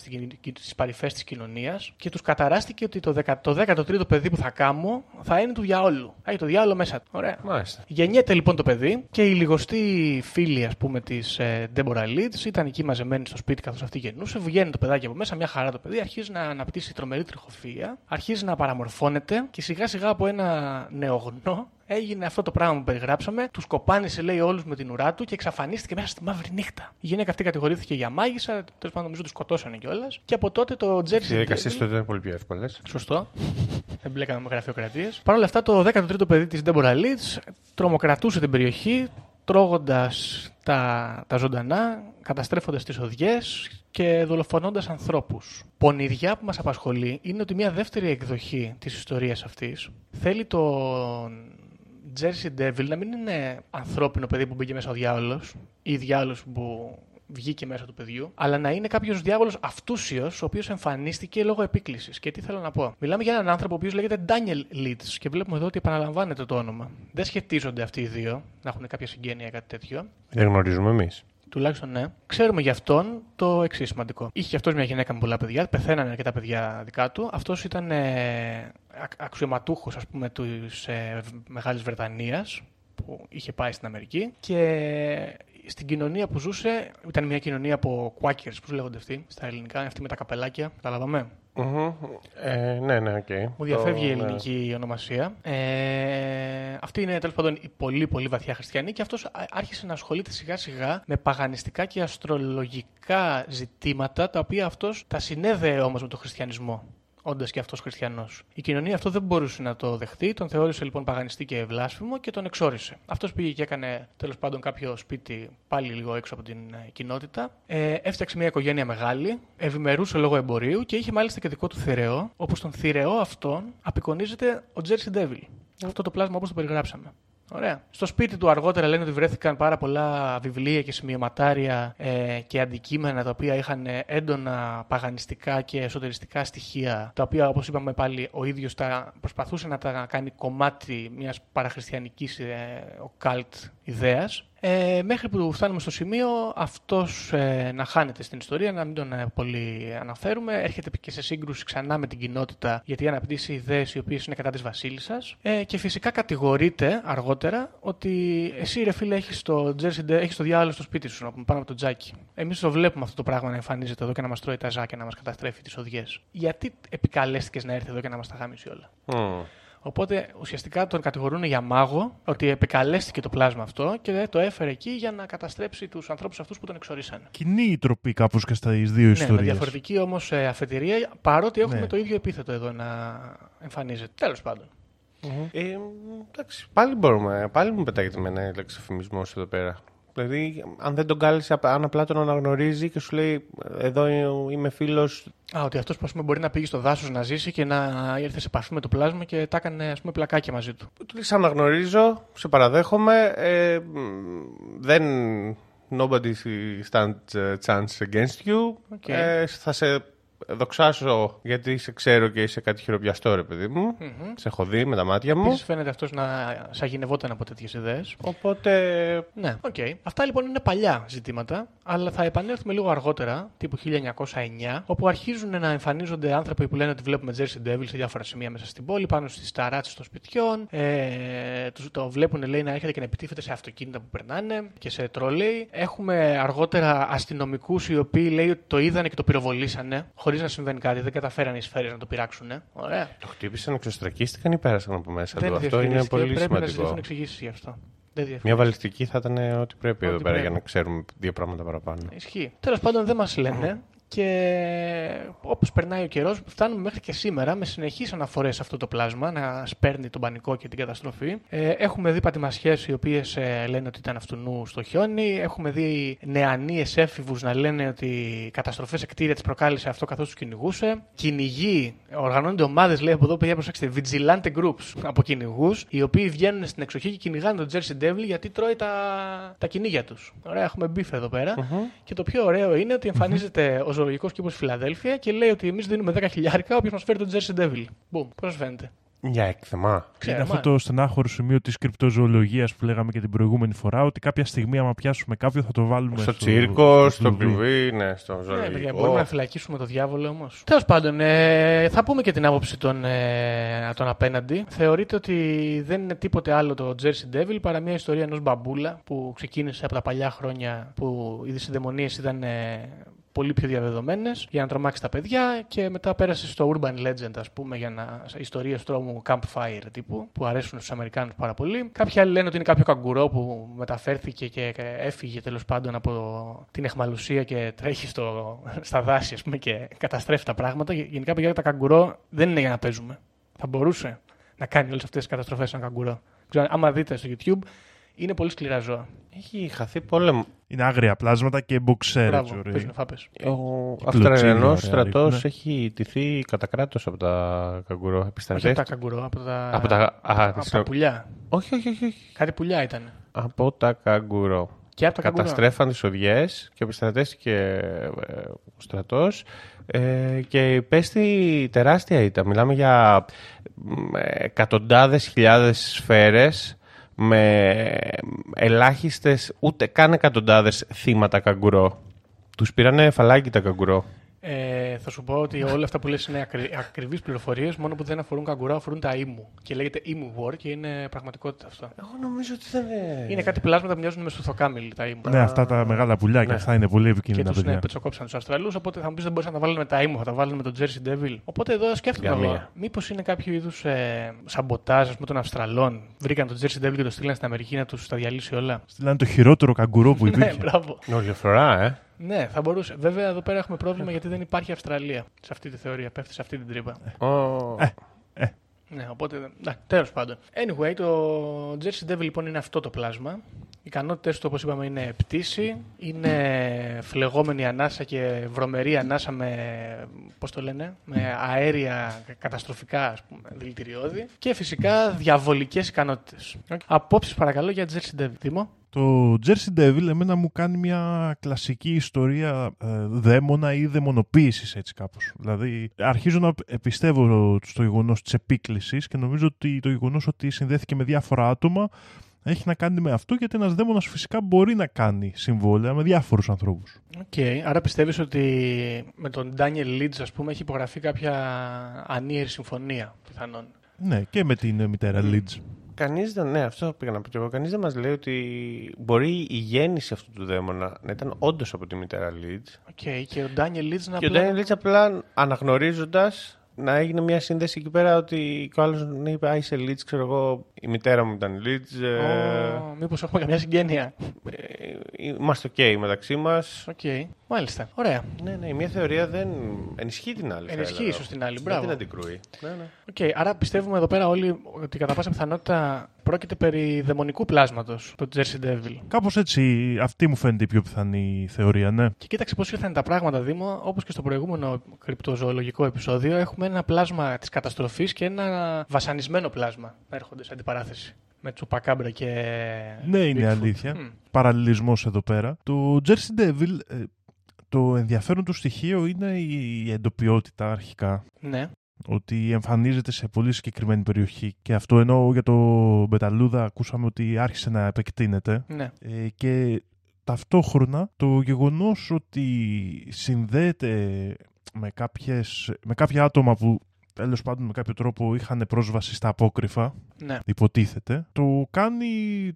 Speaker 5: στις παρυφές της κοινωνίας και τους καταράστηκε ότι το, 10, το 13ο παιδί που θα κάνω θα είναι του διαόλου. Θα έχει το διάολο μέσα του. Ωραία.
Speaker 6: Μάλιστα.
Speaker 5: Γεννιέται λοιπόν το παιδί και οι λιγοστοί φίλοι, ας πούμε, της ε, Deborah Leeds ήταν εκεί μαζεμένοι στο σπίτι καθώς αυτή γεννούσε. Βγαίνει το παιδάκι από μέσα, μια χαρά το παιδί, αρχίζει να αναπτύσσει τρομερή τριχοφυΐα, αρχίζει να παραμορφώνεται και σιγά σιγά από ένα νεογνώ έγινε αυτό το πράγμα που περιγράψαμε. Τους κοπάνισε, λέει, όλους με την ουρά του και εξαφανίστηκε μέσα στη μαύρη νύχτα. Η γυναίκα αυτή κατηγορήθηκε για μάγισσα, τέλος πάντων νομίζω τους σκοτώσανε κιόλας. Και από τότε το Jersey
Speaker 6: Οι διαδικασίες
Speaker 5: Devil-
Speaker 6: τότε ήταν πολύ πιο εύκολες.
Speaker 5: Σωστό. (laughs) Δεν μπλέκαμε με γραφειοκρατίες. Παρ' όλα αυτά, το 13ο παιδί της Deborah Leeds τρομοκρατούσε την περιοχή, τρώγοντας τα, τα ζωντανά, καταστρέφοντας τις οδιές και δολοφονώντας ανθρώπους. Πονηριά που μας απασχολεί είναι ότι μια δεύτερη εκδοχή της ιστορίας αυτής θέλει τον Jersey Devil να μην είναι ανθρώπινο παιδί που μπήκε μέσα ο διάολος ή διάολος που βγήκε μέσα του παιδιού, αλλά να είναι κάποιος διάβολο αυτούσιος, ο οποίος εμφανίστηκε λόγω επίκλησης. Και τι θέλω να πω. Μιλάμε για έναν άνθρωπο ο οποίος λέγεται Daniel Leeds και βλέπουμε εδώ ότι επαναλαμβάνεται το όνομα. Δεν σχετίζονται αυτοί οι δύο να έχουν κάποια συγγένεια ή κάτι τέτοιο.
Speaker 6: Δεν γνωρίζουμε εμείς.
Speaker 5: Τουλάχιστον ναι. Ξέρουμε για αυτόν το εξής σημαντικό. Είχε και αυτός μια γυναίκα με πολλά παιδιά, πεθαίνανε αρκετά παιδιά δικά του. Αυτός ήταν ε, αξιωματούχος, ας πούμε, της ε, Μεγάλης Βρετανίας που είχε πάει στην Αμερική και στην κοινωνία που ζούσε, ήταν μια κοινωνία από Quakers, πώς λέγονται αυτοί στα ελληνικά, αυτοί με τα καπελάκια, καταλάβαμε.
Speaker 6: Ε, ναι, ναι, οκ.
Speaker 5: Μου διαφεύγει η
Speaker 6: Το- ναι.
Speaker 5: ελληνική ονομασία. Ε, αυτή είναι τέλος πάντων η πολύ πολύ βαθιά χριστιανή και αυτός άρχισε να ασχολείται σιγά σιγά με παγανιστικά και αστρολογικά ζητήματα τα οποία αυτός τα συνέδεε όμως με τον χριστιανισμό. Όντας και αυτός χριστιανός. Η κοινωνία αυτό δεν μπορούσε να το δεχτεί, τον θεώρησε λοιπόν παγανιστή και βλάσφημο και τον εξόρισε. Αυτός πήγε και έκανε τέλος πάντων κάποιο σπίτι πάλι λίγο έξω από την ε, κοινότητα. Ε, έφτιαξε μια οικογένεια μεγάλη, ευημερούσε λόγω εμπορίου και είχε μάλιστα και δικό του θηρεό, όπου στον θηρεό αυτόν απεικονίζεται ο Jersey Devil. Αυτό το πλάσμα όπως το περιγράψαμε. Ωραία. Στο σπίτι του αργότερα λένε ότι βρέθηκαν πάρα πολλά βιβλία και σημειωματάρια ε, και αντικείμενα τα οποία είχαν ε, έντονα παγανιστικά και εσωτεριστικά στοιχεία, τα οποία όπως είπαμε πάλι ο ίδιος τα προσπαθούσε να τα κάνει κομμάτι μιας παραχριστιανικής ε, οκάλτ ιδέας. Ε, μέχρι που φτάνουμε στο σημείο αυτός ε, να χάνεται στην ιστορία, να μην τον ε, πολύ αναφέρουμε. Έρχεται και σε σύγκρουση ξανά με την κοινότητα γιατί αναπτύσσει ιδέες οι οποίες είναι κατά της βασίλισσας. Ε, και φυσικά κατηγορείται αργότερα ότι εσύ ρε φίλε έχεις το, Jersey, Devil- έχεις το διάλογο στο σπίτι σου να πούμε, πάνω από το τζάκι. Εμείς το βλέπουμε αυτό το πράγμα να εμφανίζεται εδώ και να μας τρώει τα ζάκια, να μας καταστρέφει τις οδιές. Γιατί επικαλέστηκες να έρθει εδώ και να μας τα γάμισει όλα;
Speaker 6: Μμ.
Speaker 5: Οπότε ουσιαστικά τον κατηγορούν για μάγο, ότι επικαλέστηκε το πλάσμα αυτό και το έφερε εκεί για να καταστρέψει τους ανθρώπους αυτούς που τον εξορίσανε.
Speaker 4: Κοινή η τροπή κάπως και στα δύο
Speaker 5: Ναι, με
Speaker 4: ιστορίες.
Speaker 5: διαφορετική όμως αφετηρία, παρότι έχουμε
Speaker 4: Ναι.
Speaker 5: το ίδιο επίθετο εδώ να εμφανίζεται. Τέλος πάντων.
Speaker 6: Ε, εντάξει, πάλι μπορούμε. Πάλι μου πετάγεται με ένα εξαφημισμό εδώ πέρα. Δηλαδή, αν δεν τον κάλεσε, αν απλά τον αναγνωρίζει και σου λέει Εδώ είμαι φίλος.
Speaker 5: Α, ότι αυτός που μπορεί να πήγε στο δάσος να ζήσει και να ήρθε σε επαφή με το πλάσμα και τα έκανε ας πούμε, πλακάκια μαζί του.
Speaker 6: Του λέει: Αναγνωρίζω, σε παραδέχομαι. Ε, δεν. Nobody stands a chance against you.
Speaker 5: Okay.
Speaker 6: Ε, θα σε δοξάσω γιατί σε ξέρω και είσαι κάτι χειροπιαστό, ρε παιδί μου. Mm-hmm. Σε έχω δει με τα μάτια μου.
Speaker 5: Επίσης φαίνεται αυτός να σαγηνευόταν από τέτοιες ιδέες.
Speaker 6: Οπότε.
Speaker 5: Ναι, ok. Okay. Αυτά λοιπόν είναι παλιά ζητήματα, αλλά θα επανέλθουμε λίγο αργότερα, τύπου 1909, όπου αρχίζουν να εμφανίζονται άνθρωποι που λένε ότι βλέπουμε Jersey Devil σε διάφορα σημεία μέσα στην πόλη, πάνω στις ταράτσες των σπιτιών. Ε, το βλέπουν, λέει, να έρχεται και να επιτίθεται σε αυτοκίνητα που περνάνε και σε τρολέι. Έχουμε αργότερα αστυνομικούς οι οποίοι λέει ότι το είδανε και το πυροβολήσανε χωρίς να συμβαίνει κάτι. Δεν καταφέρανε οι σφαίρες να το πειράξουν. Ωραία.
Speaker 6: Το χτύπησαν, εξωστρακίστηκαν ή πέρασαν από μέσα του; Αυτό είναι πολύ
Speaker 5: πρέπει
Speaker 6: σημαντικό.
Speaker 5: Πρέπει να ζητήσουν εξηγήσει γι' αυτό.
Speaker 6: Μια βαλιστική θα ήταν ό,τι πρέπει ό,τι εδώ πέρα για να ξέρουμε δύο πράγματα παραπάνω.
Speaker 5: Ισχύει. Τέλος πάντων δεν μας λένε. Και όπως περνάει ο καιρός, φτάνουμε μέχρι και σήμερα με συνεχείς αναφορές σε αυτό το πλάσμα να σπέρνει τον πανικό και την καταστροφή. Ε, έχουμε δει πατημασιές οι οποίες ε, λένε ότι ήταν αυτού στο χιόνι. Έχουμε δει νεανίες έφηβους να λένε ότι καταστροφές σε κτίρια τις προκάλεσε αυτό καθώς τους κυνηγούσε. Κυνηγοί, οργανώνονται ομάδες, λέει από εδώ, παιδιά προσέξτε, vigilante groups από κυνηγούς, οι οποίοι βγαίνουν στην εξοχή και κυνηγάνε τον Jersey Devil γιατί τρώει τα, τα κυνήγια τους. Ωραία, έχουμε beef εδώ πέρα. Mm-hmm. Και το πιο ωραίο είναι ότι εμφανίζεται mm-hmm (laughs) ζωολογικός κήπος Φιλαδέλφια και λέει ότι εμείς δίνουμε 10 χιλιάρικα όποιο μας φέρει τον Jersey Devil. Μπουμ, πώς φαίνεται.
Speaker 6: Για έκθεμα.
Speaker 4: Είναι αυτό το στενάχωρο σημείο της κρυπτοζωολογίας που λέγαμε και την προηγούμενη φορά, ότι κάποια στιγμή, άμα πιάσουμε κάποιον, θα το βάλουμε
Speaker 6: στο, στο τσίρκο, στο TV, ναι, στο
Speaker 5: ναι,
Speaker 6: ζωολογικό. Ναι,
Speaker 5: μπορούμε να φυλακίσουμε το διάβολο όμως. Τέλος πάντων, ε, θα πούμε και την άποψη των, ε, των απέναντι. Θεωρείται ότι δεν είναι τίποτε άλλο το Jersey Devil παρά μια ιστορία ενός μπαμπούλα που ξεκίνησε από τα παλιά χρόνια που οι δεισιδαιμονίες ήταν ε, πολύ πιο διαδεδομένες για να τρομάξει τα παιδιά και μετά πέρασε στο Urban Legend, ας πούμε, για να. ιστορίες τρόμου campfire τύπου που αρέσουν στους Αμερικάνους πάρα πολύ. Κάποιοι άλλοι λένε ότι είναι κάποιο καγκουρό που μεταφέρθηκε και έφυγε τέλος πάντων από την εχμαλουσία και τρέχει στο, στα δάση, ας πούμε, και καταστρέφει τα πράγματα. Γενικά, παιδιά, τα καγκουρό δεν είναι για να παίζουμε. Θα μπορούσε να κάνει όλες αυτές τις καταστροφές σαν καγκουρό. Ξέρω, άμα δείτε στο YouTube, είναι πολύ σκληρά ζώα.
Speaker 6: Έχει χαθεί πόλεμο.
Speaker 4: Είναι άγρια πλάσματα και μποξέρ.
Speaker 5: Μπράβο, πες,
Speaker 6: Ο Αυστραλιανός στρατός ναι. έχει τηθεί κατά κράτος από τα καγκουρό.
Speaker 5: Όχι από τα καγκουρό, από τα,
Speaker 6: από τα,
Speaker 5: α, από τα πουλιά.
Speaker 6: Όχι, όχι, όχι, όχι.
Speaker 5: Κάτι πουλιά ήταν.
Speaker 6: Από τα καγκουρό.
Speaker 5: Και από τα
Speaker 6: Καταστρέφαν τις οδιές και επιστρατεύτηκε ε, ο στρατός ε, και υπέστη τεράστια ήττα. Μιλάμε για εκατοντάδες χιλιάδες σφαίρες με ελάχιστες ούτε καν εκατοντάδες θύματα καγκουρό. Τους πήρανε φαλάκι τα καγκουρό.
Speaker 5: Ε, θα σου πω ότι όλα αυτά που λες είναι ακρι, ακριβείς πληροφορίες, μόνο που δεν αφορούν καγκουρά, αφορούν τα ήμου. Και λέγεται ήμου war και είναι πραγματικότητα αυτό.
Speaker 6: Εγώ νομίζω ότι δεν είναι...
Speaker 5: Είναι κάτι πλάσματα που μοιάζουν με σουθοκάμιλ τα ήμου.
Speaker 4: Ναι, αυτά τα μεγάλα πουλιά και ναι. αυτά είναι πολύ επικίνδυνα.
Speaker 5: Και τους ναι, πετσοκόψαν τους Αυστραλούς, οπότε θα μου πεις δεν μπορούσαν να τα βάλουν με τα ήμου, θα τα βάλουν με τον Jersey Devil. Οπότε εδώ σκέφτομαι μήπως είναι κάποιο είδους ε, σαμποτάζ πούμε, των Αυστραλών. Βρήκαν τον Jersey Devil και το στείλαν στην Αμερική να τους τα διαλύσει όλα.
Speaker 4: Στείλαν το χειρότερο καγκουρό που ναι, υπήρχε.
Speaker 5: ναι, μπράβο.
Speaker 6: Όλη φορά, ε.
Speaker 5: Ναι, θα μπορούσε. Βέβαια, εδώ πέρα έχουμε πρόβλημα γιατί δεν υπάρχει Αυστραλία σε αυτή τη θεωρία. Πέφτει σε αυτή την τρύπα.
Speaker 6: Oh. Ε,
Speaker 4: ε.
Speaker 5: Ναι, οπότε. Ναι, τέλος πάντων. Anyway, το Jersey Devil λοιπόν είναι αυτό το πλάσμα. Οι ικανότητες του, όπως είπαμε, είναι πτήση, είναι φλεγόμενη ανάσα και βρωμερή ανάσα με, πώς το λένε, με αέρια καταστροφικά, ας πούμε, δηλητηριώδη και φυσικά διαβολικές ικανότητες. Okay. Απόψεις παρακαλώ για Jersey Devil, Τίμο.
Speaker 4: Το Jersey Devil εμένα μου κάνει μια κλασική ιστορία ε, δαίμονα ή δαιμονοποίησης έτσι κάπως. Δηλαδή αρχίζω να πιστεύω στο γεγονός της επίκλησης και νομίζω ότι το γεγονός ότι συνδέθηκε με διάφορα άτομα έχει να κάνει με αυτό γιατί ένας δαίμονας φυσικά μπορεί να κάνει συμβόλαια με διάφορους ανθρώπους.
Speaker 5: OK, okay. άρα πιστεύεις ότι με τον Daniel Leeds ας πούμε έχει υπογραφεί κάποια ανίερη συμφωνία πιθανόν.
Speaker 4: Ναι, και με την μητέρα Leeds.
Speaker 6: Κανείς δεν, ναι, αυτό πήγα να πω και εγώ. Κανείς δεν μας λέει ότι μπορεί η γέννηση αυτού του δαίμονα να ήταν όντως από τη μητέρα Leeds.
Speaker 5: OK, okay, και ο Daniel Leeds να
Speaker 6: Και απλά... ο Daniel Leeds απλά αναγνωρίζοντας να έγινε μια σύνδεση εκεί πέρα ότι ο άλλος είπε Α, είσαι Leeds, ξέρω εγώ, η μητέρα μου ήταν Leeds.
Speaker 5: Oh, ε... Μήπως έχουμε καμιά συγγένεια.
Speaker 6: Ε, είμαστε ok μεταξύ μας.
Speaker 5: Οκ. Μάλιστα. Ωραία.
Speaker 6: Ναι, ναι, η μία θεωρία δεν ενισχύει την άλλη. θα
Speaker 5: Ενισχύει
Speaker 6: έλεγα.
Speaker 5: ίσως την άλλη,
Speaker 6: Δεν
Speaker 5: μπράβο.
Speaker 6: την αντικρούει. Ναι, ναι.
Speaker 5: Οκ, άρα πιστεύουμε εδώ πέρα όλοι ότι κατά πάσα πιθανότητα πρόκειται περί δαιμονικού πλάσματος, το Jersey Devil.
Speaker 4: Κάπως έτσι, αυτή μου φαίνεται η πιο πιθανή θεωρία, ναι.
Speaker 5: Και κοίταξε πώς ήρθαν τα πράγματα, Δήμο. Όπως και στο προηγούμενο κρυπτοζωολογικό επεισόδιο, έχουμε ένα πλάσμα της καταστροφής και ένα βασανισμένο πλάσμα να έρχονται σε αντιπαράθεση. Με Chupacabra και.
Speaker 4: Ναι, είναι
Speaker 5: Bigfoot.
Speaker 4: αλήθεια.
Speaker 5: Μμ.
Speaker 4: Παραλληλισμός εδώ πέρα. Το Jersey Devil, ε, το ενδιαφέρον του στοιχείο είναι η η εντοπιότητα αρχικά.
Speaker 5: Ναι.
Speaker 4: Ότι εμφανίζεται σε πολύ συγκεκριμένη περιοχή. Και αυτό ενώ για το Μπεταλούδα ακούσαμε ότι άρχισε να επεκτείνεται.
Speaker 5: Ναι.
Speaker 4: Ε, και ταυτόχρονα το γεγονός ότι συνδέεται με, κάποιες, με κάποια άτομα που τέλος πάντων με κάποιο τρόπο είχαν πρόσβαση στα απόκρυφα,
Speaker 5: Ναι.
Speaker 4: υποτίθεται, το κάνει,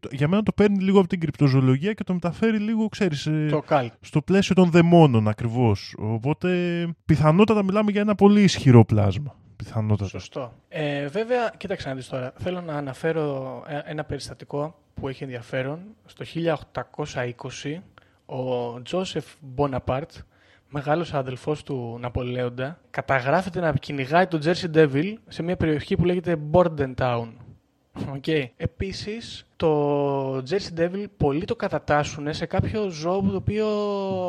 Speaker 4: το- για μένα το παίρνει λίγο από την κρυπτοζωολογία και το μεταφέρει λίγο, ξέρεις, ε,
Speaker 5: Το καλτ.
Speaker 4: στο πλαίσιο των δαιμόνων ακριβώς. Οπότε πιθανότατα μιλάμε για ένα πολύ ισχυρό πλάσμα. Πιθανότατα.
Speaker 5: Σωστό. Ε, βέβαια, κοίταξε να δεις τώρα. Θέλω να αναφέρω ε- ένα περιστατικό που έχει ενδιαφέρον. Στο 1820, ο Τζόσεφ Μπόναπαρτ, μεγάλος αδελφός του Ναπολέοντα, καταγράφεται να κυνηγάει τον Jersey Devil σε μια περιοχή που λέγεται Bordentown. Okay. Επίσης, το Jersey Devil πολλοί το κατατάσσουν σε κάποιο ζώο το οποίο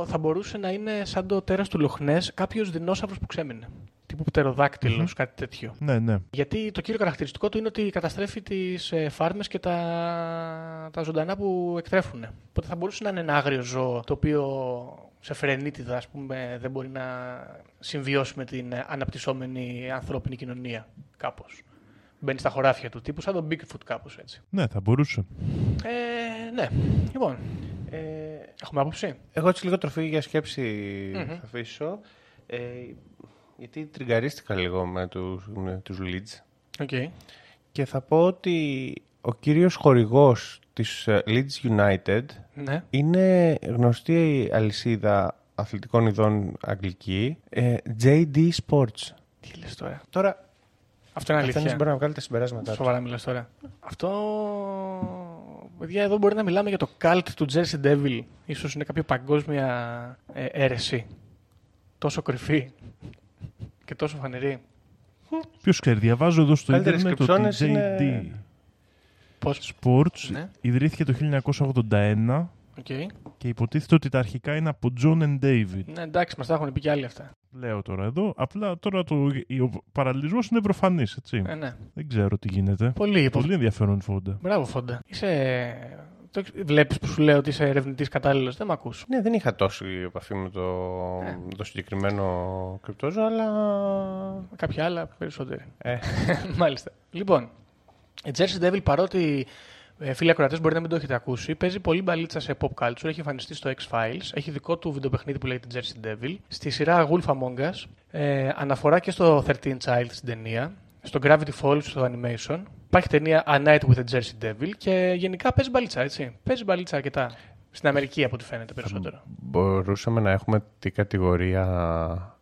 Speaker 5: θα μπορούσε να είναι σαν το τέρας του Λοχνές, κάποιος δεινόσαυρος που ξέμεινε. Τύπου πτεροδάκτυλος, κάτι τέτοιο.
Speaker 4: Ναι, ναι.
Speaker 5: Γιατί το κύριο χαρακτηριστικό του είναι ότι καταστρέφει τις ε, φάρμες και τα, τα ζωντανά που εκτρέφουν. Οπότε θα μπορούσε να είναι ένα άγριο ζώο το οποίο σε φρενίτιδα ας πούμε, δεν μπορεί να συμβιώσει με την ε, αναπτυσσόμενη ανθρώπινη κοινωνία κάπως. Μπαίνει στα χωράφια του, τύπου σαν τον Bigfoot κάπως έτσι.
Speaker 4: Ναι, θα μπορούσε.
Speaker 5: Ε, ναι, λοιπόν,
Speaker 6: Ε,
Speaker 5: έχουμε άποψη;
Speaker 6: εγώ έτσι λίγο τροφή για σκεψη
Speaker 5: Μμμ.
Speaker 6: θα αφήσω. Ε, γιατί τριγκαρίστηκα λίγο με τους, με τους Leeds.
Speaker 5: OK.
Speaker 6: Και θα πω ότι ο κύριος χορηγός της ε, Leeds United
Speaker 5: Ναι.
Speaker 6: είναι γνωστή αλυσίδα αθλητικών ειδών αγγλική, ε, JD Sports.
Speaker 5: Τι λες τώρα;
Speaker 6: Τώρα,
Speaker 5: Αυτό είναι
Speaker 6: καθένας
Speaker 5: αλήθεια.
Speaker 6: μπορεί να βγάλει τα συμπεράσματά του.
Speaker 5: Σοβαρά μιλάς τώρα. Αυτό. Παιδιά, εδώ μπορεί να μιλάμε για το cult του Jersey Devil. Ίσως είναι κάποια παγκόσμια ε, αίρεση. Τόσο κρυφή και τόσο φανερή.
Speaker 4: Ποιος ξέρει, διαβάζω εδώ στο
Speaker 6: Καλύτερες
Speaker 4: ίντερνετ ότι
Speaker 6: κρυψώνες
Speaker 4: JD
Speaker 6: είναι-
Speaker 5: Πώς.
Speaker 4: Sports
Speaker 5: Ναι.
Speaker 4: ιδρύθηκε το 1981
Speaker 5: Οκ.
Speaker 4: και υποτίθεται ότι τα αρχικά είναι από John and David.
Speaker 5: Ναι, εντάξει, μας τα έχουν πει και άλλοι αυτά.
Speaker 4: Λέω τώρα εδώ. Απλά τώρα το, ο παραλληλισμός είναι προφανής, έτσι.
Speaker 5: Ε, ναι.
Speaker 4: Δεν ξέρω τι γίνεται.
Speaker 5: Πολύ, υπο...
Speaker 4: Πολύ ενδιαφέρον φόντα.
Speaker 5: Μπράβο, Φόντα. Είσαι. Το... Βλέπεις που σου λέω ότι είσαι ερευνητής κατάλληλος. Δεν με ακούς.
Speaker 6: Ναι, δεν είχα τόση επαφή με το,
Speaker 5: Ε.
Speaker 6: με το συγκεκριμένο κρυπτόζω, αλλά...
Speaker 5: Κάποια άλλα περισσότεροι.
Speaker 6: Ε, (laughs)
Speaker 5: Μάλιστα. Λοιπόν, η Jersey Devil παρότι ε, φίλοι ακροατές μπορεί να μην το έχετε ακούσει, παίζει πολύ μπαλίτσα σε pop culture. Έχει εμφανιστεί στο X-Files. Έχει δικό του βιντεοπαιχνίδι που λέγεται Jersey Devil. Στη σειρά Wolf Among Us. Ε, αναφορά και στο 13 Child στην ταινία. Στο Gravity Falls στο animation. Υπάρχει ταινία A Night with a Jersey Devil και γενικά παίζει μπαλίτσα, έτσι. Παίζει μπαλίτσα αρκετά. Στην Αμερική από ό,τι φαίνεται περισσότερο.
Speaker 6: μπορούσαμε να έχουμε τι κατηγορία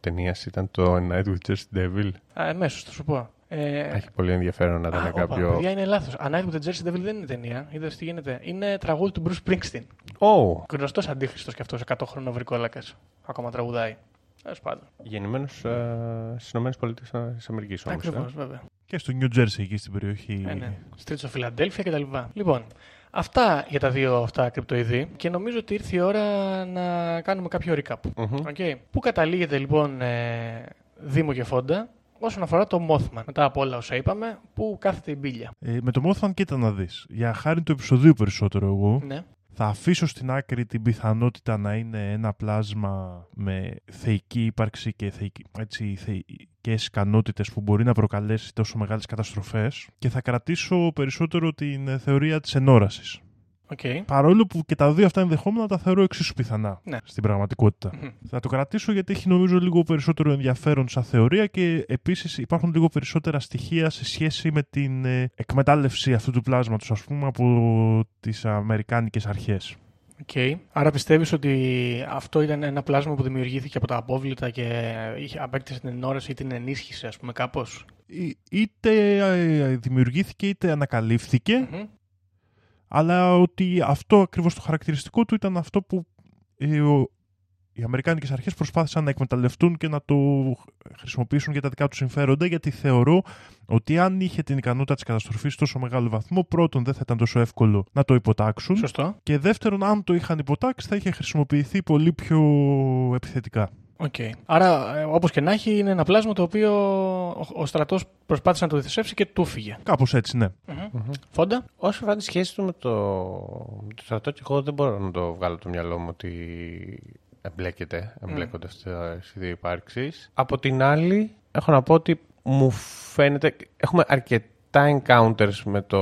Speaker 6: ταινίας ήταν το A Night with Just Devil;
Speaker 5: Α, εμέσω θα σου πω. Ε,
Speaker 6: Έχει πολύ ενδιαφέρον να
Speaker 5: Α,
Speaker 6: ήταν
Speaker 5: όπα,
Speaker 6: κάποιο...
Speaker 5: παιδιά, είναι λάθος. A Night with the Jersey Devil δεν είναι ταινία. Είδες τι γίνεται. Είναι τραγούδι του Bruce Springsteen.
Speaker 6: Oh,
Speaker 5: Γνωστός αντίχρηστο και αυτός 100 χρονών βρικόλακας. Ακόμα τραγουδάει. Τέλος πάντων.
Speaker 6: γεννημένος ε, στις Ηνωμένες Πολιτείες της Αμερικής όμως.
Speaker 5: Ακριβώς,
Speaker 6: ε.
Speaker 5: βέβαια.
Speaker 4: Και στο New Jersey εκεί στην περιοχή.
Speaker 5: Ε, ναι. Στρίτσο Φιλαντέλφια κτλ. Λοιπόν, αυτά για τα δύο αυτά κρυπτοειδή και νομίζω ότι ήρθε η ώρα να κάνουμε κάποιο recap.
Speaker 6: Μμμ.
Speaker 5: Okay. Πού καταλήγεται λοιπόν ε, Δήμο και Φόντα όσον αφορά το Mothman. Μετά από όλα όσα είπαμε, πού κάθεται η μπίλια.
Speaker 4: Ε, με το Mothman κοίτα να δεις. Για χάρη του επεισοδίου περισσότερο εγώ,
Speaker 5: Ναι.
Speaker 4: θα αφήσω στην άκρη την πιθανότητα να είναι ένα πλάσμα με θεϊκή ύπαρξη και θεϊκή, έτσι, θεϊκές ικανότητες που μπορεί να προκαλέσει τόσο μεγάλες καταστροφές και θα κρατήσω περισσότερο την ε, θεωρία της ενόρασης.
Speaker 5: Okay.
Speaker 4: Παρόλο που και τα δύο αυτά ενδεχόμενα τα θεωρώ εξίσου πιθανά
Speaker 5: Ναι.
Speaker 4: στην πραγματικότητα.
Speaker 5: Μμμ.
Speaker 4: Θα το κρατήσω γιατί έχει νομίζω λίγο περισσότερο ενδιαφέρον σαν θεωρία και επίσης υπάρχουν λίγο περισσότερα στοιχεία σε σχέση με την ε, εκμετάλλευση αυτού του πλάσματος ας πούμε από τις αμερικάνικες αρχές.
Speaker 5: Okay. Άρα πιστεύεις ότι αυτό ήταν ένα πλάσμα που δημιουργήθηκε από τα απόβλητα και είχε, απέκτησε την ενόραση ή την ενίσχυσε, ας πούμε, κάπως;
Speaker 4: Ή- Είτε ε, δημιουργήθηκε είτε ανακαλύφθηκε
Speaker 5: Μμμ.
Speaker 4: Αλλά ότι αυτό ακριβώς το χαρακτηριστικό του ήταν αυτό που ε, ο- οι Αμερικάνικες αρχές προσπάθησαν να εκμεταλλευτούν και να το χρησιμοποιήσουν για τα δικά τους συμφέροντα γιατί θεωρώ ότι αν είχε την ικανότητα της καταστροφής σε τόσο μεγάλο βαθμό πρώτον δεν θα ήταν τόσο εύκολο να το υποτάξουν
Speaker 5: Σωστό.
Speaker 4: και δεύτερον αν το είχαν υποτάξει θα είχε χρησιμοποιηθεί πολύ πιο επιθετικά.
Speaker 5: Οκ. Άρα, ε, όπως και να έχει, είναι ένα πλάσμα το οποίο ο, ο στρατός προσπάθησε να το τιθασέψει και του 'φυγε.
Speaker 4: Κάπως έτσι, ναι.
Speaker 5: Φόντα.
Speaker 6: Όσο αφορά τη σχέση του με το, με το στρατό, και εγώ δεν μπορώ να το βγάλω από το μυαλό μου ότι εμπλέκεται, εμπλέκονται αυτές οι δύο υπάρξεις. Από την άλλη, έχω να πω ότι μου φαίνεται. Έχουμε αρκετά encounters με το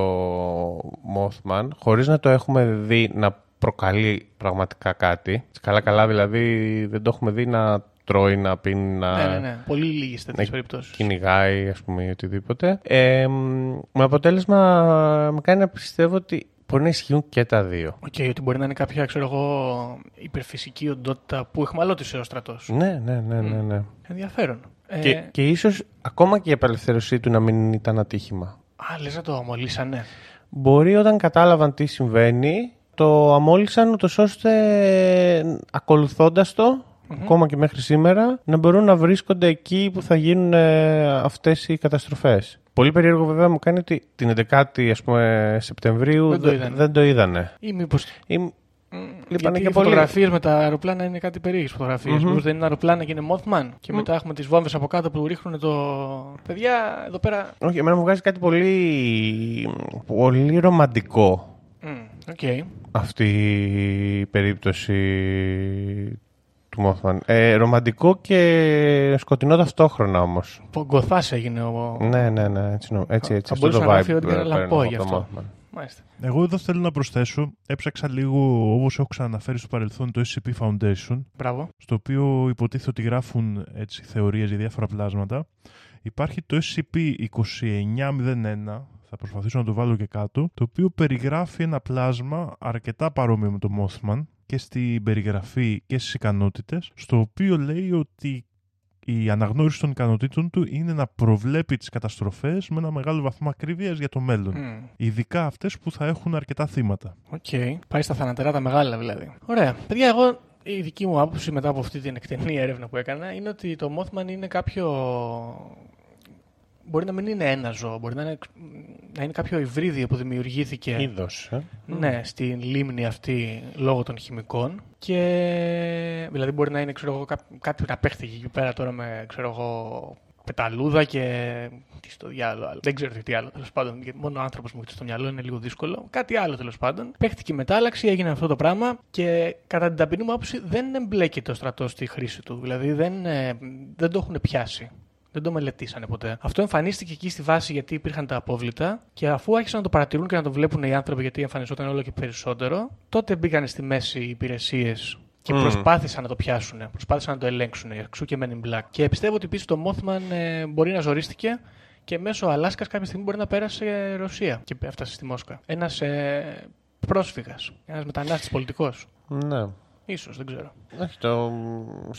Speaker 6: Mothman, χωρίς να το έχουμε δει να προκαλεί πραγματικά κάτι. Καλά-καλά, δηλαδή δεν το έχουμε δει να τρώει, να πίνει, να
Speaker 5: Ναι, ναι, ναι. Πολύ λίγες τέτοιες
Speaker 6: Ναι.
Speaker 5: περιπτώσεις.
Speaker 6: κυνηγάει, ας πούμε, ή οτιδήποτε. Ε, μ, με αποτέλεσμα με κάνει να πιστεύω ότι μπορεί να ισχύουν και τα δύο.
Speaker 5: Οκ, ότι μπορεί να είναι κάποια, ξέρω εγώ, υπερφυσική οντότητα που αιχμαλώτισε ο στρατός.
Speaker 6: Ναι, ναι, ναι, ναι. ναι.
Speaker 5: Ενδιαφέρον. Ε,
Speaker 6: Και, και ίσως ακόμα και η απελευθέρωσή του να μην ήταν ατύχημα.
Speaker 5: Α, λες να το αμολήσανε.
Speaker 6: Μπορεί όταν κατάλαβαν τι συμβαίνει, το αμόλησαν ούτως ώστε ακολουθώντας το, ακόμα και μέχρι σήμερα, να μπορούν να βρίσκονται εκεί που θα γίνουν ε, αυτές οι καταστροφές. Πολύ περίεργο βέβαια μου κάνει ότι την 11η ας πούμε, Σεπτεμβρίου
Speaker 5: Δεν το
Speaker 6: δε-
Speaker 5: είδανε.
Speaker 6: δεν το είδανε.
Speaker 5: Ή μήπως...
Speaker 6: Ή- Λείπανε
Speaker 5: Γιατί
Speaker 6: και
Speaker 5: οι
Speaker 6: πολύ.
Speaker 5: φωτογραφίες με τα αεροπλάνα είναι κάτι περίεργες φωτογραφίες. Μήπως δεν είναι αεροπλάνα και είναι Mothman. Και μετά έχουμε τις βόμβες από κάτω που ρίχνουν το... Παιδιά, εδώ πέρα...
Speaker 6: Όχι, εμένα μου βγάζει κάτι πολύ, πολύ ρομαντικό
Speaker 5: Μμ, Οκ.
Speaker 6: αυτή η περίπτωση του Mothman. Ε, ρομαντικό και σκοτεινό ταυτόχρονα όμως.
Speaker 5: Πογκοθάς έγινε ο...
Speaker 6: Ναι, ναι, ναι, έτσι, νο- έτσι, έτσι.
Speaker 5: Θα
Speaker 6: αυτό
Speaker 5: μπορούσε
Speaker 6: το
Speaker 5: να γράφει
Speaker 6: vibe
Speaker 5: ό,τι και να
Speaker 6: ε, παίρνω
Speaker 5: λαμβάνω
Speaker 6: από
Speaker 5: γι'
Speaker 6: το
Speaker 5: αυτό.
Speaker 6: Mothman.
Speaker 5: Μάλιστα.
Speaker 4: Εγώ εδώ θέλω να προσθέσω, έψαξα λίγο όπως έχω ξαναναφέρει στο παρελθόν το SCP Foundation,
Speaker 5: Μπράβο.
Speaker 4: στο οποίο υποτίθεται ότι γράφουν έτσι, θεωρίες για διάφορα πλάσματα. Υπάρχει το SCP-2901, θα προσπαθήσω να το βάλω και κάτω, το οποίο περιγράφει ένα πλάσμα αρκετά παρόμοιο με το Mothman και στην περιγραφή και στις ικανότητες, στο οποίο λέει ότι η αναγνώριση των ικανοτήτων του είναι να προβλέπει τις καταστροφές με ένα μεγάλο βαθμό ακρίβειας για το μέλλον.
Speaker 5: Μμ.
Speaker 4: Ειδικά αυτές που θα έχουν αρκετά θύματα.
Speaker 5: Οκ. Πάει στα θανατερά τα μεγάλα δηλαδή. Ωραία. Παιδιά, εγώ η δική μου άποψη μετά από αυτή την εκτενή έρευνα που έκανα είναι ότι το Mothman είναι κάποιο. Μπορεί να μην είναι ένα ζώο, μπορεί να είναι, να είναι κάποιο υβρίδιο που δημιουργήθηκε
Speaker 6: Είδος, ε.
Speaker 5: ναι, στην λίμνη αυτή λόγω των χημικών. Και δηλαδή μπορεί να είναι ξέρω εγώ, κά- κάτι να παίχτηκε εκεί πέρα τώρα με ξέρω εγώ, πεταλούδα και. Τι στο διάλογο άλλο. Δεν ξέρω τι άλλο τέλος πάντων. Γιατί μόνο ο άνθρωπος μου έρχεται στο μυαλό είναι λίγο δύσκολο. Κάτι άλλο τέλος πάντων. Παίχτηκε η μετάλλαξη, έγινε αυτό το πράγμα και κατά την ταπεινή μου άποψη δεν εμπλέκεται ο στρατός στη χρήση του. Δηλαδή δεν, ε, δεν το έχουν πιάσει. Δεν το μελετήσανε ποτέ. Αυτό εμφανίστηκε εκεί στη βάση γιατί υπήρχαν τα απόβλητα και αφού άρχισαν να το παρατηρούν και να το βλέπουν οι άνθρωποι γιατί εμφανιζόταν όλο και περισσότερο, τότε μπήκαν στη μέση οι υπηρεσίες και
Speaker 6: Μμ.
Speaker 5: προσπάθησαν να το πιάσουν, προσπάθησαν να το ελέγξουν, εξού και Men in Black. Και πιστεύω ότι επίσης το Mothman ε, μπορεί να ζορίστηκε και μέσω Αλάσκας κάποια στιγμή μπορεί να πέρασε Ρωσία και έφτασε στη Μόσχα. Ένας ε, πρόσφυγας, ένας μετανάστης πολιτικός.
Speaker 6: Ναι.
Speaker 5: Ίσως, δεν ξέρω.
Speaker 6: Όχι, το...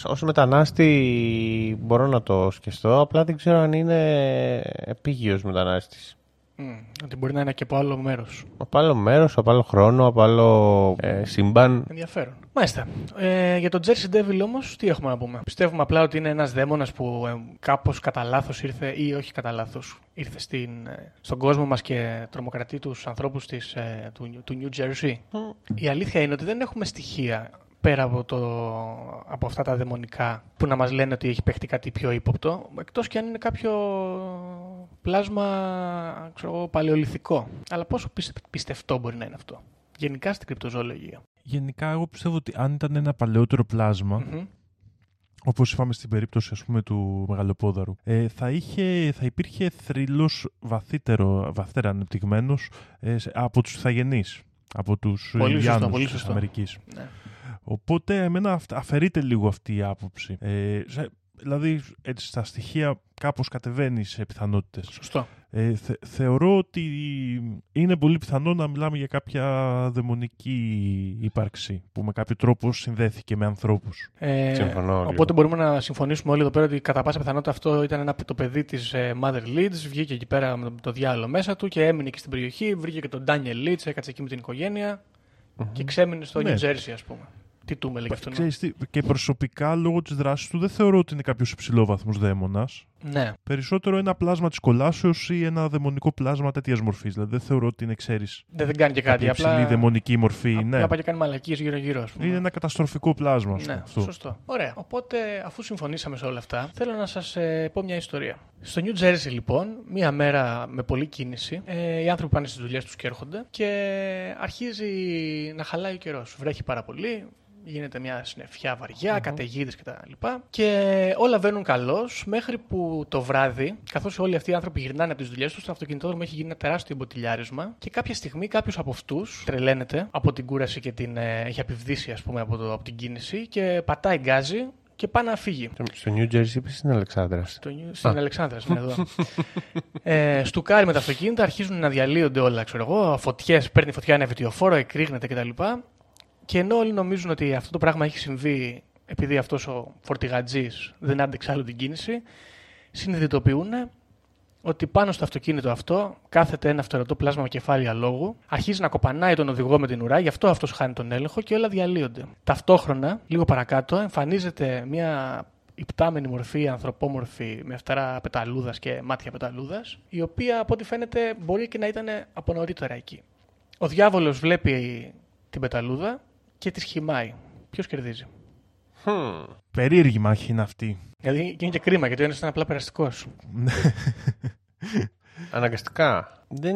Speaker 6: ως μετανάστη μπορώ να το σκεφτώ, απλά δεν ξέρω αν είναι επίγειος μετανάστης.
Speaker 5: Μμ, ότι μπορεί να είναι και από άλλο μέρος.
Speaker 6: Από άλλο μέρος, από άλλο χρόνο, από άλλο ε, σύμπαν.
Speaker 5: Ενδιαφέρον. Μάλιστα. Ε, για τον Jersey Devil όμως, τι έχουμε να πούμε; Πιστεύουμε απλά ότι είναι ένας δαίμονας που ε, κάπως κατά λάθος ήρθε, ή όχι κατά λάθος, ήρθε στην, ε, στον κόσμο μας και τρομοκρατεί τους ανθρώπους ε, του, του New Jersey. Η αλήθεια είναι ότι δεν έχουμε στοιχεία πέρα από, το, από αυτά τα δαιμονικά που να μας λένε ότι έχει παιχτεί κάτι πιο ύποπτο, εκτός και αν είναι κάποιο πλάσμα ξέρω, εγώ, παλαιολιθικό. Αλλά πόσο πιστε- πιστευτό μπορεί να είναι αυτό. Γενικά στην κρυπτοζωολογία;
Speaker 4: Γενικά, εγώ πιστεύω ότι αν ήταν ένα παλαιότερο πλάσμα,
Speaker 5: Μμμ.
Speaker 4: Όπως είπαμε στην περίπτωση ας πούμε, του Μεγαλοπόδαρου, ε, θα, είχε, θα υπήρχε θρύλος βαθύτερο, βαθύτερα ανεπτυγμένος ε, σε- από τους Ιθαγενείς, από τους
Speaker 5: Πολύ σωστό,
Speaker 4: Ινδιάνους
Speaker 5: πολύ
Speaker 4: της
Speaker 5: σωστό.
Speaker 4: Αμερικής.
Speaker 5: Ναι.
Speaker 4: Οπότε εμένα αυ- αφαιρείται λίγο αυτή η άποψη. Ε, σε- Δηλαδή, έτσι, στα στοιχεία κάπως κατεβαίνει σε πιθανότητες.
Speaker 5: Σωστό.
Speaker 4: Ε, θε- θεωρώ ότι είναι πολύ πιθανό να μιλάμε για κάποια δαιμονική ύπαρξη που με κάποιο τρόπο συνδέθηκε με ανθρώπους.
Speaker 5: Ε,
Speaker 6: Συμφωνώ λίγο.
Speaker 5: Οπότε μπορούμε να συμφωνήσουμε όλοι εδώ πέρα ότι κατά πάσα πιθανότητα αυτό ήταν ένα, το παιδί της Mother Leeds. Βγήκε εκεί πέρα με το διάλογο μέσα του και έμεινε και στην περιοχή. Βρήκε και τον Daniel Leeds, έκατσε εκεί με την οικογένεια και ξέμεινε στο
Speaker 4: Ναι.
Speaker 5: New Jersey, ας πούμε. Τι του με λέγε αυτό.
Speaker 4: Ξέρεις τι, και προσωπικά λόγω της δράσης του δεν θεωρώ ότι είναι κάποιος υψηλόβαθμος δαίμονας.
Speaker 5: Ναι.
Speaker 4: Περισσότερο ένα πλάσμα της κολάσεως ή ένα δαιμονικό πλάσμα τέτοιας μορφής. Δηλαδή δεν θεωρώ ότι είναι, ξέρεις,
Speaker 5: Δεν, δεν κάνει και κάτι.
Speaker 4: κάποια υψηλή
Speaker 5: Απλά,
Speaker 4: δαιμονική μορφή. ναι.
Speaker 5: απλά πάει και κάνει μαλακίες γύρω-γύρω, ας πούμε.
Speaker 4: Είναι ένα καταστροφικό πλάσμα, ας πούμε,
Speaker 5: Ναι,
Speaker 4: αυτό.
Speaker 5: σωστό. Ωραία. Οπότε, αφού συμφωνήσαμε σε όλα αυτά, θέλω να σας ε, πω μια ιστορία. Στο New Jersey, λοιπόν, μία μέρα με πολλή κίνηση, ε, οι άνθρωποι πάνε στις δουλειές τους και έρχονται και αρχίζει να χαλάει ο καιρός. Βρέχει πάρα πολύ, γίνεται μια συννεφιά βαριά, mm-hmm. καταιγίδες κτλ. Και όλα βαίνουν καλώς μέχρι που το βράδυ, καθώς όλοι αυτοί οι άνθρωποι γυρνάνε από τις δουλειές τους, στο αυτοκινητόδρομο έχει γίνει ένα τεράστιο μποτιλιάρισμα και κάποια στιγμή κάποιος από αυτούς τρελαίνεται από την κούραση και την, ε, έχει επιβδίσει ας πούμε, από, το, από την κίνηση και πατάει γκάζι και πάει να φύγει.
Speaker 6: Στο New Jersey είπες στην Αλεξάνδρας.
Speaker 5: Το, New- στην Αλεξάνδρας, είναι εδώ. ε, στουκάρει με τα αυτοκίνητα, αρχίζουν να διαλύονται όλα, ξέρω εγώ. Φωτιές, παίρνει φωτιά ένα βιτιοφόρο, εκρήγνεται κτλ. Και ενώ όλοι νομίζουν ότι αυτό το πράγμα έχει συμβεί επειδή αυτός ο φορτηγατζής δεν άντεξε άλλο την κίνηση, συνειδητοποιούν ότι πάνω στο αυτοκίνητο αυτό κάθεται ένα φτερωτό πλάσμα με κεφάλι αλόγου, αρχίζει να κοπανάει τον οδηγό με την ουρά, γι' αυτό αυτός χάνει τον έλεγχο και όλα διαλύονται. Ταυτόχρονα, λίγο παρακάτω, εμφανίζεται μια υπτάμενη μορφή, ανθρωπόμορφη, με φτερά πεταλούδας και μάτια πεταλούδας, η οποία από ό,τι φαίνεται μπορεί και να ήταν από νωρίτερα εκεί. Ο διάβολος βλέπει την πεταλούδα και τη σχημάει. Ποιος κερδίζει;
Speaker 4: Περίεργη μάχη είναι αυτή.
Speaker 5: Δηλαδή και είναι και κρίμα γιατί ο ένας ήταν απλά περαστικός.
Speaker 6: Αναγκαστικά. Δεν,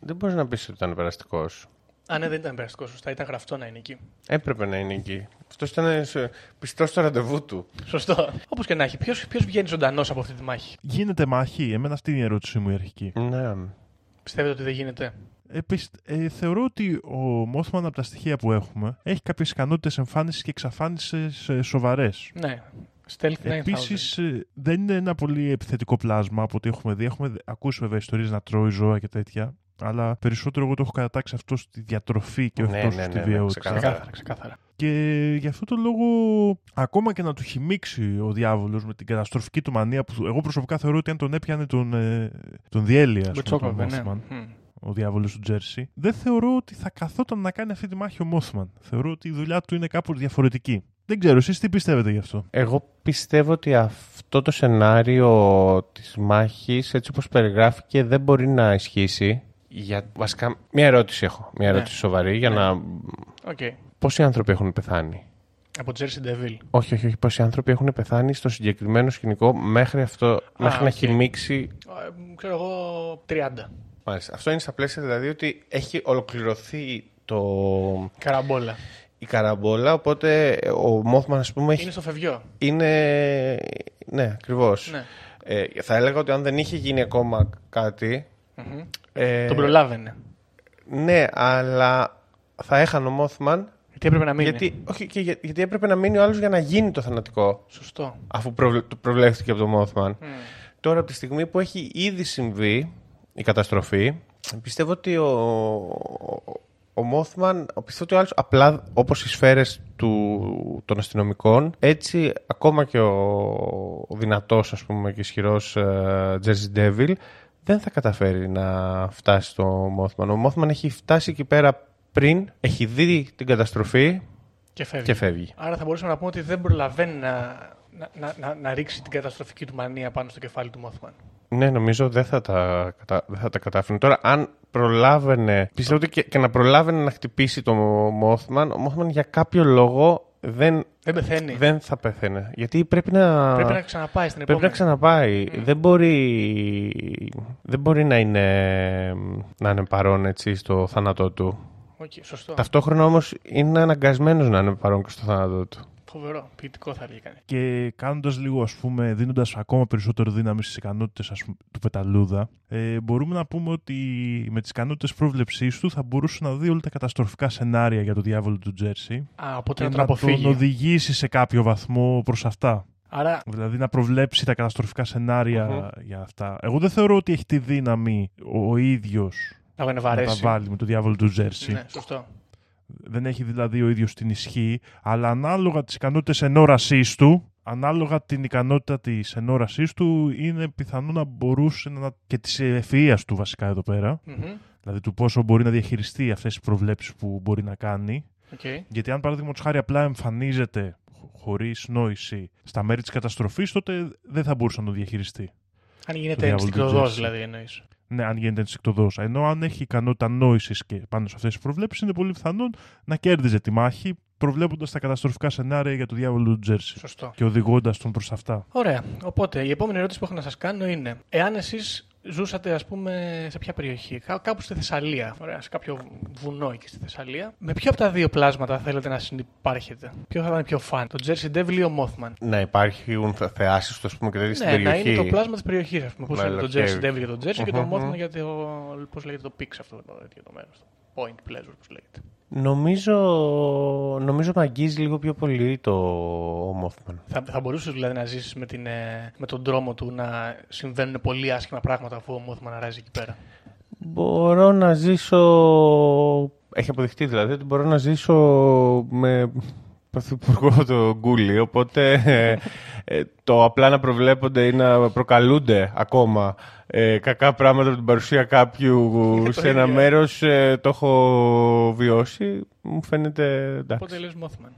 Speaker 6: δεν μπορείς να πεις ότι ήταν περαστικός.
Speaker 5: Α, ναι, δεν ήταν περαστικός, σωστά. Ήταν γραφτό να είναι εκεί.
Speaker 6: Έπρεπε να είναι εκεί. Αυτός ήταν σε- πιστός στο ραντεβού του.
Speaker 5: Σωστό. Όπως και να έχει. Ποιος βγαίνει ζωντανός από αυτή τη μάχη;
Speaker 4: Γίνεται μάχη. Εμένα αυτή είναι η ερώτησή μου η αρχική.
Speaker 6: Ναι.
Speaker 5: Πιστεύετε ότι δεν γίνεται;
Speaker 4: Επίσης, ε, θεωρώ ότι ο Μόθμαν από τα στοιχεία που έχουμε έχει κάποιες ικανότητες εμφάνισης και εξαφάνισης ε, σοβαρές.
Speaker 5: Ναι. Stealth 9000.
Speaker 4: Επίσης, ε, δεν είναι ένα πολύ επιθετικό πλάσμα από ό,τι έχουμε δει. Έχουμε ακούσει βέβαια ιστορίες να τρώει ζώα και τέτοια. Αλλά περισσότερο εγώ το έχω κατατάξει αυτό στη διατροφή και όχι
Speaker 6: Ναι,
Speaker 4: τόσο
Speaker 6: ναι,
Speaker 4: στη
Speaker 6: ναι, ναι,
Speaker 4: βιαιότητα.
Speaker 6: ξεκάθαρα.
Speaker 5: Ξεκάθαρα, ξεκάθαρα.
Speaker 4: Και γι' αυτό το λόγο, ακόμα και να του χυμίξει ο διάβολος με την καταστροφική του μανία, που εγώ προσωπικά θεωρώ ότι αν τον έπιανε τον, ε, τον διέλυε, ας πούμε, τον
Speaker 5: Μπουτσόκοβε, ναι.
Speaker 4: Mothman,
Speaker 5: Μμ.
Speaker 4: ο διάβολος του Τζέρσι, δεν θεωρώ ότι θα καθόταν να κάνει αυτή τη μάχη ο Μόθμαν. Θεωρώ ότι η δουλειά του είναι κάπως διαφορετική. Δεν ξέρω, εσείς τι πιστεύετε γι' αυτό;
Speaker 6: Εγώ πιστεύω ότι αυτό το σενάριο της μάχης, έτσι όπως περιγράφηκε, δεν μπορεί να ισχύσει. Για... Βασικά, μια ερώτηση έχω. Μια
Speaker 5: Ναι.
Speaker 6: ερώτηση σοβαρή για
Speaker 5: Ναι.
Speaker 6: να...
Speaker 5: Οκ.
Speaker 6: Πόσοι άνθρωποι έχουν πεθάνει;
Speaker 5: Από Jersey Devil.
Speaker 6: Όχι, όχι, όχι. Πόσοι άνθρωποι έχουν πεθάνει στο συγκεκριμένο σκηνικό μέχρι, αυτό, μέχρι να
Speaker 5: οκ.
Speaker 6: χιμήξει.
Speaker 5: Ε, ξέρω εγώ 30.
Speaker 6: Μάλιστα. Αυτό είναι στα πλαίσια δηλαδή ότι έχει ολοκληρωθεί το...
Speaker 5: Καραμπόλα.
Speaker 6: η καραμπόλα, οπότε ο Mothman, ας πούμε, έχει...
Speaker 5: Είναι στο φευγιό.
Speaker 6: είναι... Ναι, ακριβώς.
Speaker 5: Ναι.
Speaker 6: Ε, θα έλεγα ότι αν δεν είχε γίνει ακόμα κάτι...
Speaker 5: Μμμ.
Speaker 6: Ε,
Speaker 5: Τον προλάβαινε.
Speaker 6: Ναι, αλλά θα έχανε ο Μόθμαν.
Speaker 5: Γιατί έπρεπε να μείνει.
Speaker 6: Γιατί, όχι, και για- γιατί έπρεπε να μείνει ο άλλος για να γίνει το θανατικό.
Speaker 5: Σωστό.
Speaker 6: Αφού προβλε, το προβλέφθηκε από τον Μόθμαν.
Speaker 5: Μμ.
Speaker 6: Τώρα, από τη στιγμή που έχει ήδη συμβεί η καταστροφή, πιστεύω ότι ο, ο Μόθμαν, πιστεύω ότι ο άλλος, απλά όπως οι σφαίρες του, των αστυνομικών, έτσι ακόμα και ο, ο δυνατός, ας πούμε, και ισχυρός ε, Jersey Devil, δεν θα καταφέρει να φτάσει στο Μόθμαν. Ο Μόθμαν έχει φτάσει εκεί πέρα πριν, έχει δει την καταστροφή
Speaker 5: Και φεύγει.
Speaker 6: και φεύγει.
Speaker 5: Άρα θα μπορούσαμε να πούμε ότι δεν προλαβαίνει να, να, να, να, να ρίξει την καταστροφική του μανία πάνω στο κεφάλι του Μόθμαν.
Speaker 6: Ναι, νομίζω δεν θα τα, κατα... δεν θα τα κατάφερε. Τώρα, αν προλάβαινε. Πιστεύω ότι και, και να προλάβαινε να χτυπήσει το Μόθμαν, ο Μόθμαν για κάποιο λόγο δεν,
Speaker 5: Δεν πεθαίνει.
Speaker 6: δεν θα πέθαινε. Γιατί πρέπει να.
Speaker 5: Πρέπει να ξαναπάει στην
Speaker 6: Πρέπει να
Speaker 5: επόμενη.
Speaker 6: ξαναπάει. Δεν, μπορεί... δεν μπορεί να είναι, να είναι παρόν έτσι, στο θάνατό του.
Speaker 5: Οκ, σωστό.
Speaker 6: Ταυτόχρονα όμως είναι αναγκασμένος να είναι παρόν και στο θάνατό του.
Speaker 5: Φοβερό. Ποιητικό θα έλεγε κανείς.
Speaker 4: Και κάνοντας λίγο, ας πούμε, δίνοντας ακόμα περισσότερο δύναμη στις ικανότητες του Πεταλούδα, ε, μπορούμε να πούμε ότι με τις ικανότητες πρόβλεψής του θα μπορούσε να δει όλα τα καταστροφικά σενάρια για το διάβολο του Jersey
Speaker 5: Α, οπότε
Speaker 4: και
Speaker 5: να
Speaker 4: να
Speaker 5: τον
Speaker 4: τον
Speaker 5: αποφύγει.
Speaker 4: οδηγήσει σε κάποιο βαθμό προς αυτά.
Speaker 5: Άρα,
Speaker 4: Δηλαδή να προβλέψει τα καταστροφικά σενάρια για αυτά. Εγώ δεν θεωρώ ότι έχει τη δύναμη ο, ο ίδιος
Speaker 5: να
Speaker 4: να τα
Speaker 5: βαρέσει.
Speaker 4: βάλει με το διάβολο του Jersey.
Speaker 5: Ναι, σωστό.
Speaker 4: Δεν έχει δηλαδή ο ίδιος την ισχύ, αλλά ανάλογα τις ικανότητες ενόρασής του, ανάλογα την ικανότητα της ενόρασής του, είναι πιθανό να μπορούσε να. και της ευφυΐα του βασικά εδώ πέρα.
Speaker 5: Μμμ.
Speaker 4: Δηλαδή του πόσο μπορεί να διαχειριστεί αυτές τις προβλέψεις που μπορεί να κάνει.
Speaker 5: Οκ.
Speaker 4: Γιατί αν παραδείγματος χάρη απλά εμφανίζεται χωρίς νόηση στα μέρη της καταστροφής, τότε δεν θα μπορούσε να το διαχειριστεί.
Speaker 5: Αν
Speaker 4: Το
Speaker 5: γίνεται
Speaker 4: διάβολο του
Speaker 5: ενστικτοδό,
Speaker 4: Τζέρσι.
Speaker 5: δηλαδή εννοείς.
Speaker 4: Ναι, αν γίνεται ενστικτοδό. Ενώ αν έχει ικανότητα νόησης και πάνω σε αυτές τις προβλέψεις, είναι πολύ πιθανόν να κέρδιζε τη μάχη προβλέποντας τα καταστροφικά σενάρια για το διάβολο του Τζέρσι
Speaker 5: Σωστό.
Speaker 4: και οδηγώντας τον προς αυτά.
Speaker 5: Ωραία. Οπότε η επόμενη ερώτηση που έχω να σας κάνω είναι: Εάν εσείς ζούσατε, α πούμε, σε ποια περιοχή, κά- κάπου στη Θεσσαλία, ωραία, σε κάποιο βουνό εκεί στη Θεσσαλία, με ποιο από τα δύο πλάσματα θέλετε να συνυπάρχετε, Ποιο θα ήταν πιο φαν, το Jersey Devil ή ο Mothman.
Speaker 6: Να υπάρχουν θε- θεάσεις του, ας πούμε, και τέτοια στην
Speaker 5: Ναι, να
Speaker 6: περιοχή.
Speaker 5: είναι το πλάσμα τη περιοχή, α πούμε. Πώ
Speaker 6: Με
Speaker 5: είναι το
Speaker 6: ολοκαίρι.
Speaker 5: Jersey Devil για το Jersey και το
Speaker 6: Μμμ,
Speaker 5: Mothman
Speaker 6: μμμ.
Speaker 5: για το. Πώ λέγεται το Pix αυτό το, τέτοιο το μέρο. Point pleasure, πώ λέγεται.
Speaker 6: Νομίζω, νομίζω με αγγίζει λίγο πιο πολύ το Mothman.
Speaker 5: Θα, θα μπορούσες δηλαδή να ζήσεις με, την, ε, με τον τρόμο του να συμβαίνουν πολύ άσχημα πράγματα αφού ο Mothman αράζει εκεί πέρα;
Speaker 6: Μπορώ να ζήσω... Έχει αποδειχτεί δηλαδή ότι μπορώ να ζήσω με πρωθυπουργό το Γκούλι, οπότε ε, ε, το απλά να προβλέπονται ή να προκαλούνται ακόμα ε, κακά πράγματα από την παρουσία κάποιου (laughs)
Speaker 5: το
Speaker 6: σε ένα
Speaker 5: ίδιο.
Speaker 6: μέρος ε, το έχω βιώσει, μου φαίνεται εντάξει.
Speaker 5: Οπότε λες Mothman.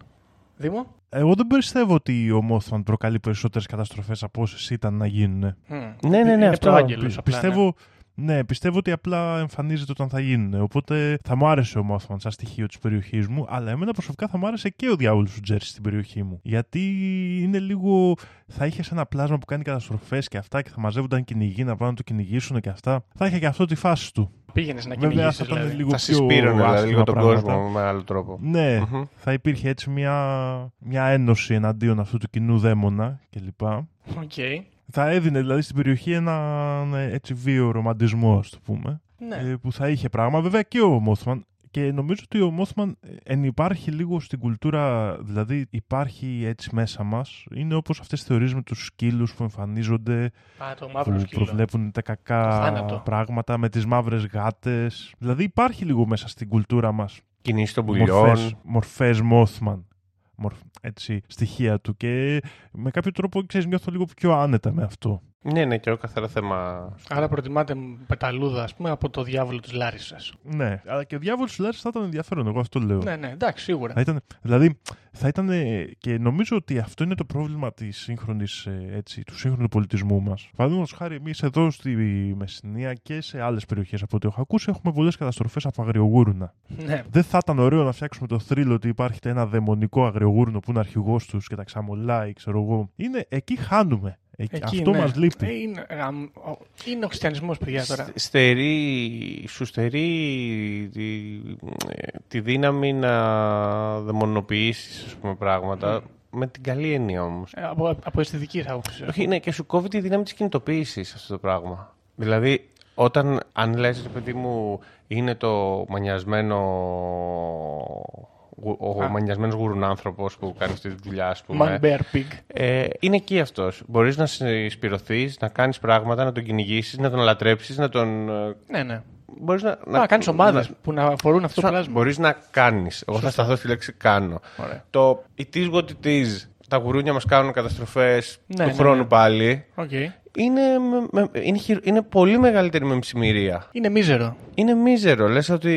Speaker 5: Δήμο;
Speaker 4: Εγώ δεν πιστεύω ότι ο Mothman προκαλεί περισσότερες καταστροφές από όσες ήταν να γίνουν.
Speaker 5: Μμ.
Speaker 6: Ναι, ναι, ναι,
Speaker 5: Είναι
Speaker 6: αυτό.
Speaker 5: προάγγελος απλά,
Speaker 4: πιστεύω, ναι, πιστεύω ότι απλά εμφανίζεται όταν θα γίνουν. Οπότε θα μου άρεσε ο Mothman σαν στοιχείο της περιοχής μου, αλλά εμένα προσωπικά θα μου άρεσε και ο διάβολος του Τζέρσι στην περιοχή μου. Γιατί είναι λίγο. Θα είχες ένα πλάσμα που κάνει καταστροφές και αυτά και θα μαζεύονταν κυνηγοί να πάνε να το κυνηγήσουν και αυτά. Θα είχε και αυτό τη φάση του.
Speaker 5: Πήγαινες να
Speaker 4: Βέβαια
Speaker 5: κυνηγήσεις
Speaker 4: θα ήταν
Speaker 5: δηλαδή.
Speaker 4: λίγο
Speaker 6: Θα
Speaker 4: πιο
Speaker 6: συσπήρωνε δηλαδή
Speaker 4: άσχημα
Speaker 6: λίγο τον
Speaker 4: πράγματα.
Speaker 6: κόσμο με άλλο τρόπο.
Speaker 4: Ναι,
Speaker 6: Μμμ.
Speaker 4: θα υπήρχε έτσι μια, μια ένωση εναντίον αυτού του κοινού δαίμονα κλπ.
Speaker 5: Οκ.
Speaker 4: Θα έδινε δηλαδή στην περιοχή έναν ε, έτσι βίο ρομαντισμό, ας το πούμε.
Speaker 5: Ναι.
Speaker 4: ε, που θα είχε πράγμα. Βέβαια και ο Mothman. Και νομίζω ότι ο Mothman υπάρχει λίγο στην κουλτούρα, δηλαδή υπάρχει έτσι μέσα μας. Είναι όπως αυτές τις θεωρίες με τους σκύλους που εμφανίζονται,
Speaker 5: Α, το μαύρο
Speaker 4: που
Speaker 5: σκύλο.
Speaker 4: προβλέπουν τα
Speaker 5: Το
Speaker 4: κακά
Speaker 5: θάνατο.
Speaker 4: πράγματα, με τις μαύρες γάτες. Δηλαδή υπάρχει λίγο μέσα στην κουλτούρα μας
Speaker 6: Κινήσεις των πουλιών.
Speaker 4: μορφές, μορφές Mothman. Μορφ, έτσι, στοιχεία του και με κάποιο τρόπο ξέρεις, νιώθω λίγο πιο άνετα με αυτό.
Speaker 6: Ναι, ναι, και εγώ καθαρά θέμα.
Speaker 5: Άρα προτιμάτε πεταλούδα, ας πούμε, από το διάβολο της Λάρισας.
Speaker 4: Ναι, αλλά και ο διάβολος του Λάρης θα ήταν ενδιαφέρον, εγώ αυτό λέω.
Speaker 5: Ναι, ναι, εντάξει, σίγουρα.
Speaker 4: Θα ήταν, δηλαδή, θα ήταν. και νομίζω ότι αυτό είναι το πρόβλημα της σύγχρονης, ε, έτσι, του σύγχρονου πολιτισμού μας. Παραδείγματος χάρη, εμείς εδώ στη Μεσσηνία και σε άλλες περιοχές από ό,τι έχω ακούσει, έχουμε πολλές καταστροφές από αγριογούρουνα.
Speaker 5: Ναι.
Speaker 4: Δεν θα ήταν ωραίο να φτιάξουμε το θρύλο ότι υπάρχει ένα δαιμονικό αγριογούρνο που είναι αρχηγός τους και τα ξαμολάει, ξέρω εγώ. Είναι, εκεί χάνουμε. Εκεί,
Speaker 5: Εκεί,
Speaker 4: αυτό
Speaker 5: ναι.
Speaker 4: μας λείπει.
Speaker 5: Ε, Είναι, γαμ- ο- είναι ο χριστιανισμός, παιδιά τώρα.
Speaker 6: Στε- Στερεί, σου στερεί τη, τη δύναμη να δαιμονοποιήσεις ας πούμε, πράγματα με την καλή έννοια όμως.
Speaker 5: Ε, από, από αισθητική άποψη.
Speaker 6: Όχι, ναι, και σου κόβει τη δύναμη της κινητοποίησης αυτό το πράγμα. Δηλαδή, όταν, αν λες, ρε παιδί μου, είναι το μανιασμένο γου- ο
Speaker 5: Α.
Speaker 6: μανιασμένος γουρουνάνθρωπος που κάνει αυτή τη δουλειά, ας πούμε.
Speaker 5: Man Bear Pig.
Speaker 6: Ε, είναι εκεί αυτός. Μπορείς να συσπηρωθείς, να κάνεις πράγματα, να τον κυνηγήσεις, να τον λατρέψεις, να τον... ε,
Speaker 5: Ναι, ναι.
Speaker 6: Μπορείς να,
Speaker 5: Να, κάνεις ομάδες
Speaker 6: να-
Speaker 5: που να αφορούν αυτό το πλάσμα.
Speaker 6: Μπορείς να κάνεις. Εγώ θα σταθώ στη λέξη κάνω.
Speaker 5: Ωραία.
Speaker 6: Το it is what it is. Τα γουρούνια μας κάνουν καταστροφές
Speaker 5: Ναι,
Speaker 6: του
Speaker 5: ναι,
Speaker 6: χρόνου
Speaker 5: ναι.
Speaker 6: πάλι.
Speaker 5: Οκ.
Speaker 6: Είναι, με- με- είναι, χειρο- είναι πολύ μεγαλύτερη με μυσημυρία.
Speaker 5: Είναι μίζερο.
Speaker 6: Είναι μίζερο. Λες ότι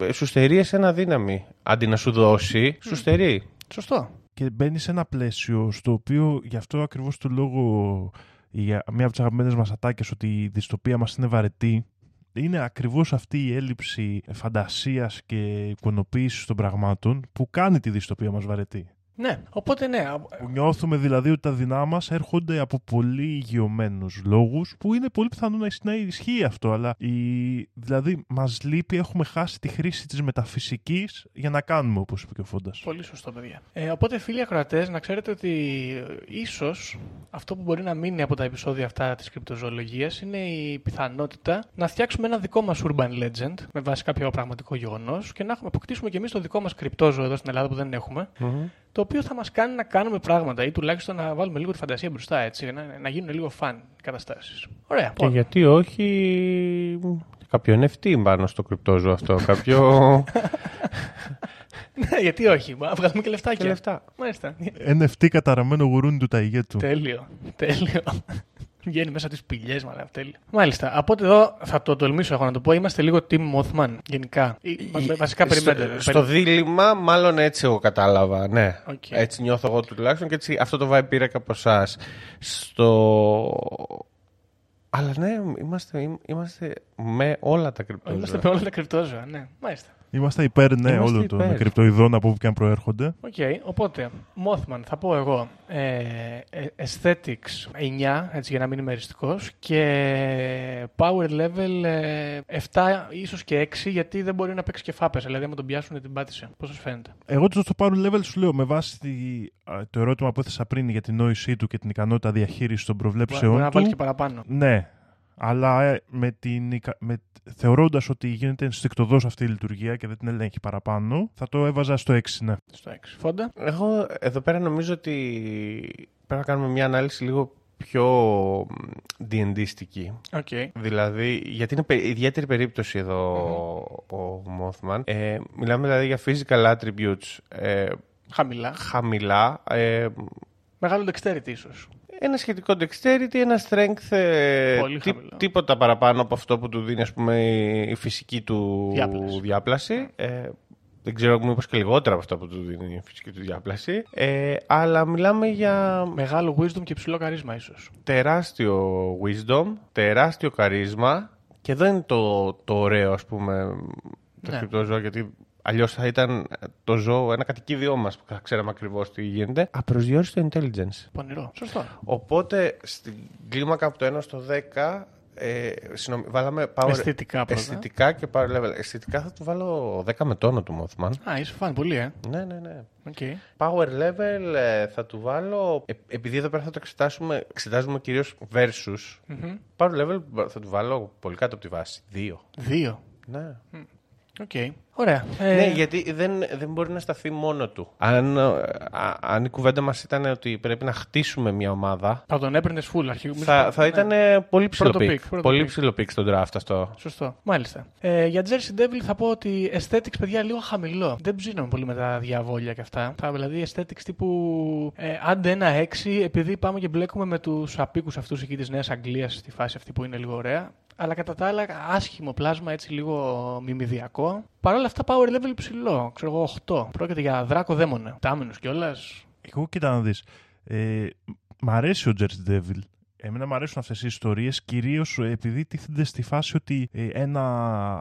Speaker 6: ε, σου στερεί ένα δύναμη. Αντί να σου δώσει, σου στερεί.
Speaker 5: Σωστό.
Speaker 4: και μπαίνει σε ένα πλαίσιο στο οποίο γι' αυτό ακριβώς το λόγο η, μία από τις αγαπημένες μας ατάκες ότι η δυστοπία μας είναι βαρετή είναι ακριβώς αυτή η έλλειψη φαντασίας και εικονοποίησης των πραγμάτων που κάνει τη δυστοπία μας βαρετή.
Speaker 5: Ναι, οπότε ναι. α-
Speaker 4: Που νιώθουμε δηλαδή ότι τα δεινά μας έρχονται από πολύ ηγειωμένους λόγους που είναι πολύ πιθανό να ισ- να ισχύει αυτό αλλά η... δηλαδή μας λείπει, έχουμε χάσει τη χρήση της μεταφυσικής για να κάνουμε όπως είπε και ο Φόντας.
Speaker 5: Πολύ σωστό, παιδιά. Ε, οπότε, φίλοι ακροατές, να ξέρετε ότι ίσως αυτό που μπορεί να μείνει από τα επεισόδια αυτά της κρυπτοζωολογίας είναι η πιθανότητα να φτιάξουμε ένα δικό μας urban legend με βάση κάποιο πραγματικό γεγονός και να έχουμε αποκτήσουμε και εμείς το δικό μας κρυπτόζωο εδώ στην Ελλάδα που δεν έχουμε. το οποίο θα μας κάνει να κάνουμε πράγματα ή τουλάχιστον να βάλουμε λίγο τη φαντασία μπροστά, έτσι, να, να γίνουν λίγο φαν οι καταστάσεις. Ωραία.
Speaker 6: Και
Speaker 5: λοιπόν.
Speaker 6: γιατί όχι κάποιο NFT πάνω στο κρυπτόζω αυτό, κάποιο... (laughs)
Speaker 5: Ναι, γιατί όχι, να βγάλουμε και λεφτάκια.
Speaker 6: και λεφτά.
Speaker 5: Μάλιστα.
Speaker 4: NFT καταραμένο γουρούνι του Ταϊγέτου.
Speaker 5: Τέλειο. Τέλειο. Βγαίνει μέσα από τις πηγές, μα τέλειο. Μάλιστα. Από ό,τι εδώ θα το τολμήσω εγώ να το πω. Είμαστε λίγο Team Mothman γενικά. Ή, βα- βασικά περιμένετε.
Speaker 6: Στο, στο δίλημμα, μάλλον έτσι εγώ κατάλαβα. Ναι.
Speaker 5: Οκ.
Speaker 6: Έτσι νιώθω εγώ τουλάχιστον και έτσι αυτό το vibe πήρα και από εσάς. Στο. Αλλά ναι, είμαστε, είμαστε με όλα τα κρυπτόζωα.
Speaker 5: Είμαστε με όλα τα κρυπτόζωα, ναι. Μάλιστα.
Speaker 4: Είμαστε υπέρ, ναι,
Speaker 6: Είμαστε
Speaker 4: όλων των
Speaker 6: υπέρ.
Speaker 4: κρυπτοειδών από όπου και αν προέρχονται.
Speaker 5: Οκ, οπότε, Mothman, θα πω εγώ, ε, ε, Aesthetics 9, έτσι για να μην είμαι εριστικός, και Power Level ε, 7, ίσως και 6, γιατί δεν μπορεί να παίξει και φάπες, δηλαδή άμα τον πιάσουν την πάτησε. Πώς σας φαίνεται;
Speaker 4: Εγώ το στο Power Level σου λέω με βάση τη- α, το ερώτημα που έθεσα πριν για την νόησή του και την ικανότητα διαχείρισης των
Speaker 5: Μπορεί,
Speaker 4: προβλέψεών
Speaker 5: μπορεί να
Speaker 4: του.
Speaker 5: βάλει και παραπάνω.
Speaker 4: Ναι, αλλά ε, με την, ικα- με, θεωρώντας ότι γίνεται ενστικτωδώς αυτή η λειτουργία και δεν την ελέγχει παραπάνω, θα το έβαζα στο 6, ναι.
Speaker 5: Στο 6. Φόντα;
Speaker 6: Εγώ εδώ πέρα νομίζω ότι πρέπει να κάνουμε μια ανάλυση λίγο πιο D&D -στική.
Speaker 5: Οκ.
Speaker 6: Δηλαδή, γιατί είναι πε- ιδιαίτερη περίπτωση εδώ ο Mothman. Ε, μιλάμε δηλαδή για physical attributes ε,
Speaker 5: Χαμηλά.
Speaker 6: χαμηλά. Ε,
Speaker 5: Μεγάλο dexterity ίσως.
Speaker 6: Ένα σχετικό dexterity, ένα strength ε,
Speaker 5: Πολύ
Speaker 6: τί-
Speaker 5: χαμηλό.
Speaker 6: τίποτα παραπάνω από αυτό που του δίνει ας πούμε, η φυσική του
Speaker 5: Διάπλαση.
Speaker 6: διάπλαση. Ε, δεν ξέρω, μήπως και λιγότερα από αυτά που του δίνει η φυσική του διάπλαση. Ε, αλλά μιλάμε για
Speaker 5: Μεγάλο wisdom και ψηλό καρίσμα ίσως.
Speaker 6: τεράστιο wisdom, τεράστιο καρίσμα και εδώ είναι το, το ωραίο ας πούμε το
Speaker 5: Ναι.
Speaker 6: κρυπτό ζώο γιατί αλλιώς θα ήταν το ζώο ένα κατοικίδιό μας που θα ξέραμε ακριβώς τι γίνεται. Απροσδιόριστο intelligence.
Speaker 5: Πονηρό. Σωστό.
Speaker 6: Οπότε στην κλίμακα από το 1 στο 10 ε, συγγνώμη, βάλαμε power,
Speaker 5: Αισθητικά πρώτα.
Speaker 6: αισθητικά και power level. Αισθητικά θα του βάλω 10 με τόνο του Mothman.
Speaker 5: Α, είσαι φαν πολύ, ε.
Speaker 6: Ναι, ναι, ναι.
Speaker 5: Οκ.
Speaker 6: Power level ε, θα του βάλω. ε, επειδή εδώ πέρα θα το εξετάσουμε, εξετάζουμε κυρίως versus.
Speaker 5: Μμμ.
Speaker 6: Power level θα του βάλω πολύ κάτω από τη βάση. Δύο.
Speaker 5: Δύο.
Speaker 6: Ναι.
Speaker 5: Οκ. Ωραία. Ε,
Speaker 6: Ναι, γιατί δεν, δεν μπορεί να σταθεί μόνο του. Αν, ε, α- αν η κουβέντα μας ήταν ότι πρέπει να χτίσουμε μια ομάδα,
Speaker 5: Θα τον έπαιρνες full αρχή.
Speaker 6: θα, θα ήταν ε, πολύ ψηλό
Speaker 5: Πρώτο
Speaker 6: pick.
Speaker 5: pick, πρώτο
Speaker 6: Πολύ
Speaker 5: pick.
Speaker 6: ψηλό pick στον draft αυτό.
Speaker 5: Σωστό. Μάλιστα. Ε, για Jersey Devil θα πω ότι aesthetics, παιδιά, λίγο χαμηλό. Δεν ψήνομαι πολύ με τα διαβόλια και αυτά. Θα, δηλαδή aesthetics τύπου ε, άντε ένα 6, επειδή πάμε και μπλέκουμε με τους αποίκους αυτούς εκεί της Νέας Αγγλίας στη φάση αυτή που είναι λίγο ωραία. Αλλά κατά τα άλλα, άσχημο πλάσμα, έτσι λίγο μιμιδιακό. Παρ' όλα αυτά, power level ψηλό. Ξέρω εγώ, 8. Πρόκειται για δράκο δαίμονα. Ταμένο κιόλας.
Speaker 4: Εγώ κοίτα να δεις. Ε, μ' αρέσει ο Jersey Devil. Εμένα μου αρέσουν αυτές οι ιστορίες κυρίως επειδή τίθενται στη φάση ότι ε, ένα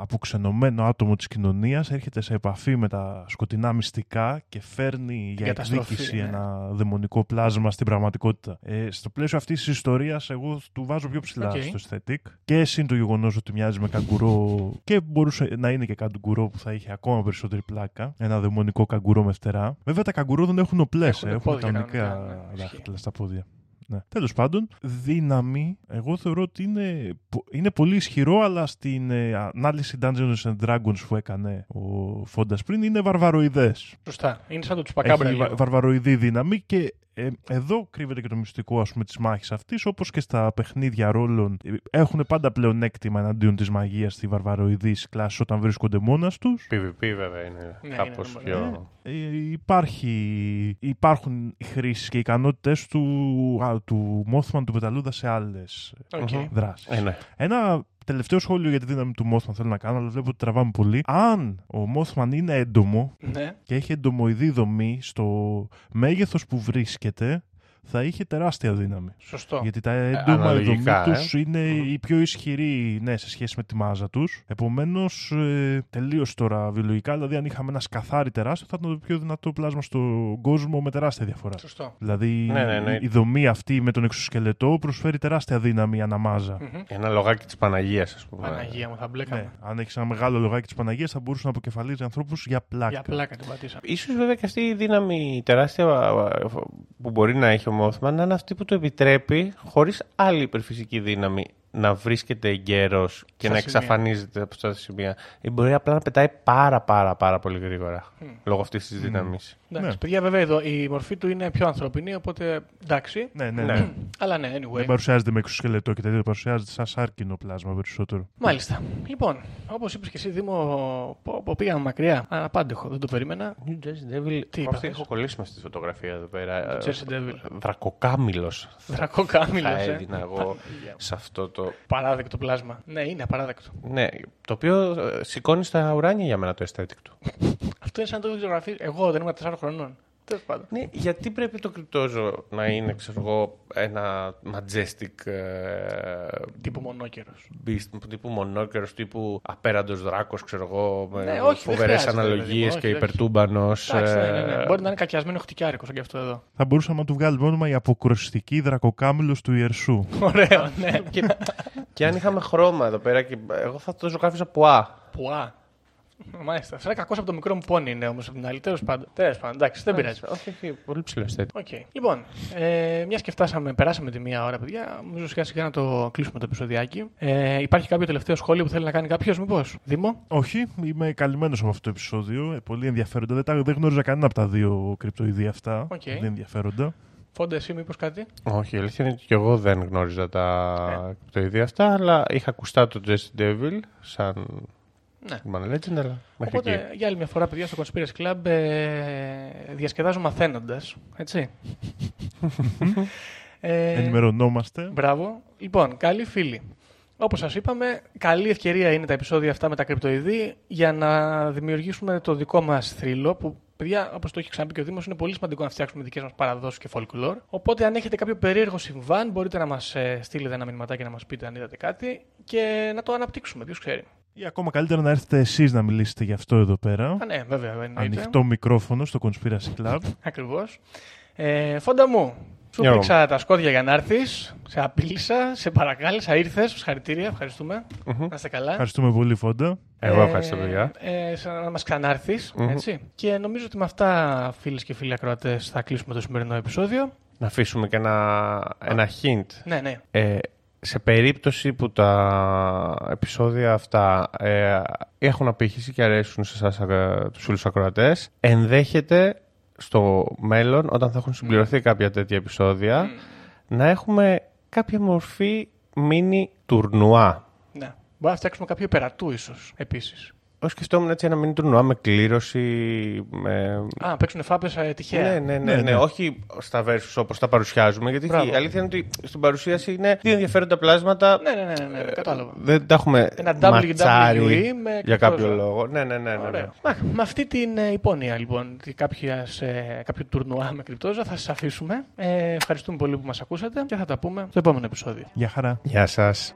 Speaker 4: αποξενωμένο άτομο της κοινωνίας έρχεται σε επαφή με τα σκοτεινά μυστικά και φέρνει για
Speaker 5: καταστροφή,
Speaker 4: εκδίκηση
Speaker 5: ναι.
Speaker 4: ένα δαιμονικό πλάσμα στην πραγματικότητα. Ε, στο πλαίσιο αυτής της ιστορίας εγώ του βάζω πιο ψηλά
Speaker 5: Οκ.
Speaker 4: στο aesthetic και συν το γεγονός ότι μοιάζει με καγκουρό και μπορούσε να είναι και καγκουρό που θα είχε ακόμα περισσότερη πλάκα. Ένα δαιμονικό καγκουρό με φτερά. Βέβαια τα καγκουρό δεν έχουν οπλές,
Speaker 5: Έχουνε
Speaker 4: έχουν
Speaker 5: πόδια
Speaker 4: κανονικά
Speaker 5: κανονικά, ναι.
Speaker 4: δάχτυλα στα πόδια. Ναι. Τέλος πάντων, δύναμη, εγώ θεωρώ ότι είναι, πο- είναι πολύ ισχυρό, αλλά στην ε, ανάλυση Dungeons and Dragons που έκανε ο Φόντας πριν είναι βαρβαροειδές.
Speaker 5: Σωστά. Είναι σαν το τσupacabra.
Speaker 4: Έχει βα-
Speaker 5: λίγο.
Speaker 4: βαρβαροειδή δύναμη και ε, εδώ κρύβεται και το μυστικό ας πούμε, της μάχης αυτής, όπως και στα παιχνίδια ρόλων ε, έχουν πάντα πλεονέκτημα εναντίον της μαγείας στη βαρβαροειδής κλάση όταν βρίσκονται μόνας τους.
Speaker 6: PvP βέβαια είναι
Speaker 5: Ναι,
Speaker 6: κάπως
Speaker 5: είναι,
Speaker 6: πιο...
Speaker 4: Ε, υπάρχει, υπάρχουν οι χρήσεις και οι ικανότητες του, α, του Mothman του Πεταλούδα σε άλλες
Speaker 5: Οκ.
Speaker 6: Μμμ.
Speaker 4: δράσεις.
Speaker 6: Ε, ναι.
Speaker 4: Ένα τελευταίο σχόλιο για τη δύναμη του Mothman θέλω να κάνω, αλλά βλέπω ότι τραβάμε πολύ. Αν ο Mothman είναι έντομο
Speaker 5: Ναι.
Speaker 4: και έχει εντομοειδή δομή στο μέγεθος που βρίσκεται, θα είχε τεράστια δύναμη.
Speaker 5: Σωστό.
Speaker 4: Γιατί τα έντομα η δομή
Speaker 6: αναλογικά, ε.
Speaker 4: τους είναι η πιο ισχυρή ναι, σε σχέση με τη μάζα τους. Επομένως, ε, τελείως τώρα βιολογικά, δηλαδή αν είχαμε ένα σκαθάρι τεράστιο, θα ήταν το πιο δυνατό πλάσμα στον κόσμο με τεράστια διαφορά.
Speaker 5: Σωστό.
Speaker 4: Δηλαδή
Speaker 6: Ναι, ναι, ναι.
Speaker 4: η δομή αυτή με τον εξωσκελετό προσφέρει τεράστια δύναμη ανά μάζα.
Speaker 5: Μμμ.
Speaker 6: Ένα λογάκι της Παναγίας, ας πούμε.
Speaker 5: Παναγία μου, θα μπλέκαμε.
Speaker 4: Ναι, αν έχεις ένα μεγάλο λογάκι της Παναγίας, θα μπορούσε να αποκεφαλίζει ανθρώπους για πλάκα.
Speaker 5: Για πλάκα την πατήσαμε.
Speaker 6: Ίσως βέβαια και αυτή η δύναμη τεράστια που μπορεί να έχει ο Mothman να είναι αυτή που του επιτρέπει χωρίς άλλη υπερφυσική δύναμη να βρίσκεται εγκαίρος και
Speaker 5: Στα
Speaker 6: να
Speaker 5: σημεία.
Speaker 6: εξαφανίζεται από αυτά τα σημεία. Ή μπορεί απλά να πετάει πάρα πάρα πάρα πολύ γρήγορα λόγω αυτής της δύναμης.
Speaker 5: Εντάξει,
Speaker 4: Ναι.
Speaker 5: παιδιά, βέβαια εδώ η μορφή του είναι πιο ανθρωπινή, οπότε εντάξει.
Speaker 4: Ναι, ναι,
Speaker 6: Ναι.
Speaker 4: ναι. (clears throat)
Speaker 5: Αλλά ναι, anyway.
Speaker 4: Δεν παρουσιάζεται με εξωσκελετό και τέτοιο, παρουσιάζεται σαν σάρκινο πλάσμα περισσότερο.
Speaker 5: Μάλιστα. Λοιπόν, όπως είπες και εσύ, Δήμο, πω, πω, πήγαμε μακριά. Αναπάντεχο, δεν το περίμενα.
Speaker 6: New Jersey Devil.
Speaker 5: Τι
Speaker 6: Αυτή
Speaker 5: είπα,
Speaker 6: έχω κολλήσει με στη φωτογραφία εδώ πέρα.
Speaker 5: Jersey Devil.
Speaker 6: Δρακοκάμιλο.
Speaker 5: Δρακό κάμιλο.
Speaker 6: Θα
Speaker 5: Ε.
Speaker 6: έδινα εγώ (laughs) σε αυτό το.
Speaker 5: Παράδεκτο πλάσμα. Ναι, είναι απαράδεκτο.
Speaker 6: Ναι, το οποίο ε, σηκώνεις στα ουράνια για μένα το aesthetic του. (laughs)
Speaker 5: Αυτό είναι σαν να το ζωγραφεί. Εγώ δεν ήμουν 4 χρονών. Τέλος πάντων.
Speaker 6: Ναι, γιατί πρέπει το κρυπτόζο να είναι, ξέρω εγώ, ένα majestic ε,
Speaker 5: Τύπου μονόκερος.
Speaker 6: beast, τύπου μονόκερος, τύπου απέραντος δράκος, ξέρω εγώ, με
Speaker 5: Ναι, όχι, δεν
Speaker 6: φοβερές
Speaker 5: χρειάζεται,
Speaker 6: αναλογίες
Speaker 5: παιδί μου,
Speaker 6: και
Speaker 5: όχι, όχι.
Speaker 6: υπερτούμπανος.
Speaker 5: Εντάξει, ναι, ναι,
Speaker 6: ε,
Speaker 5: ναι. Μπορεί να είναι κακιασμένο χτυκιάρικος σαν και αυτό εδώ.
Speaker 4: Θα μπορούσαμε να του βγάλουμε όνομα η αποκρουστική δρακοκάμιλος του Ιερσού.
Speaker 5: Ωραίο, ναι.
Speaker 6: και, (laughs) και αν είχαμε χρώμα εδώ πέρα, και εγώ θα το ζωγράφιζα πουά.
Speaker 5: Πουά. Μάλιστα. Φυσικά κακός από το μικρό μου πόνι είναι όμως από την άλλη. Τέλος πάντων. Τέλος πάντων. Εντάξει, δεν πειράζει.
Speaker 6: Όχι, όχι, πολύ ψηλός aesthetic.
Speaker 5: Οκ. Λοιπόν, ε, μιας και φτάσαμε, περάσαμε τη μία ώρα, παιδιά, νομίζω σιγά σιγά να το κλείσουμε το επεισοδιάκι. Ε, υπάρχει κάποιο τελευταίο σχόλιο που θέλει να κάνει κάποιος, μήπως; Δήμο;
Speaker 4: Όχι, είμαι καλυμμένος από αυτό το επεισόδιο. Ε, πολύ ενδιαφέροντα. Δεν, τα, δεν γνώριζα κανένα από τα δύο κρυπτοειδή αυτά.
Speaker 5: Οκ.
Speaker 4: Πολύ ενδιαφέροντα.
Speaker 5: Φόντα, εσύ, μήπως κάτι;
Speaker 6: Όχι, η αλήθεια είναι ότι και εγώ δεν γνώριζα τα
Speaker 5: Ναι.
Speaker 6: το ίδια αυτά, αλλά είχα ακουστά το Jersey Devil σαν
Speaker 5: Ναι.
Speaker 6: Urban Legend, αλλά μέχρι
Speaker 5: Οπότε,
Speaker 6: εκεί.
Speaker 5: για άλλη μια φορά, παιδιά, στο Conspiracy Club ε, διασκεδάζω μαθαίνοντας. Έτσι. (laughs) ε,
Speaker 4: Ενημερωνόμαστε.
Speaker 5: Μπράβο. Λοιπόν, καλοί φίλοι. Όπως σας είπαμε, καλή ευκαιρία είναι τα επεισόδια αυτά με τα κρυπτοειδή για να δημιουργήσουμε το δικό μας θρύλο. Που, παιδιά, όπως το έχει ξαναπεί και ο Δήμος, είναι πολύ σημαντικό να φτιάξουμε δικές μας παραδόσεις και folklore. Οπότε, αν έχετε κάποιο περίεργο συμβάν, μπορείτε να μας στείλετε ένα μηνυματάκι να μας πείτε αν είδατε κάτι και να το αναπτύξουμε. Ποιος ξέρει.
Speaker 4: Ή ακόμα καλύτερα να έρθετε εσείς να μιλήσετε γι' αυτό εδώ πέρα.
Speaker 5: Α, ναι, βέβαια, εννοείται.
Speaker 4: Ανοιχτό μικρόφωνο στο Conspiracy Club. (laughs)
Speaker 5: Ακριβώς. Ε, φόντα μου, σου
Speaker 6: Γεια μου.
Speaker 5: πήξα τα σκόδια για να έρθεις. Σε απείλησα, σε παρακάλεσα, ήρθες. Συγχαρητήρια, ευχαριστούμε. Να είστε καλά.
Speaker 4: Ευχαριστούμε πολύ, Φόντα.
Speaker 6: Εγώ ευχαριστώ, παιδιά.
Speaker 5: Ε, σαν να μας ξανάρθεις, έτσι. Και νομίζω ότι με αυτά, φίλες και φίλοι ακροατές, θα κλείσουμε το σημερινό επεισόδιο.
Speaker 6: Να αφήσουμε και ένα, ένα hint.
Speaker 5: Ναι, ναι.
Speaker 6: Ε, σε περίπτωση που τα επεισόδια αυτά ε, έχουν απήχηση και αρέσουν σε εσάς ε, τους φίλους ακροατές, ενδέχεται στο μέλλον, όταν θα έχουν συμπληρωθεί κάποια τέτοια επεισόδια, να έχουμε κάποια μορφή μίνι τουρνουά.
Speaker 5: ναι. Μπορεί να φτιάξουμε κάποιο περατού, ίσως επίσης.
Speaker 6: Εγώ σκεφτόμουν έτσι ένα μίνι τουρνουά με κλήρωση, με...
Speaker 5: Α, παίξουν φάπε ε, τυχαία.
Speaker 6: Ναι, ναι, ναι,
Speaker 4: Ναι,
Speaker 6: ναι,
Speaker 4: ναι.
Speaker 6: όχι στα versus όπως τα παρουσιάζουμε, γιατί
Speaker 5: Μπράβο.
Speaker 6: η αλήθεια είναι ότι στην παρουσίαση είναι δύο ενδιαφέροντα πλάσματα
Speaker 5: Ναι, ναι, ναι, ναι, ναι, κατάλαβα.
Speaker 6: Δεν τα έχουμε
Speaker 5: Ένα
Speaker 6: ματσάρει
Speaker 5: WWE με
Speaker 6: για κάποιο
Speaker 5: κρυπτόζωα.
Speaker 6: λόγο. Ναι, ναι, ναι. ναι, ναι.
Speaker 5: Ωραία. Α, με αυτή την ε, υπόνοια λοιπόν τη κάποιας, ε, κάποιο τουρνουά με κρυπτόζα θα σας αφήσουμε. Ε, ευχαριστούμε πολύ που μας ακούσατε και θα τα πούμε στο επόμενο επεισόδιο.
Speaker 4: Γεια χαρά.
Speaker 6: Γεια σας.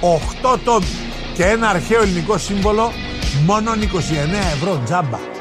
Speaker 3: 8 τόμοι και ένα αρχαίο ελληνικό σύμβολο μόνο 29 ευρώ τζάμπα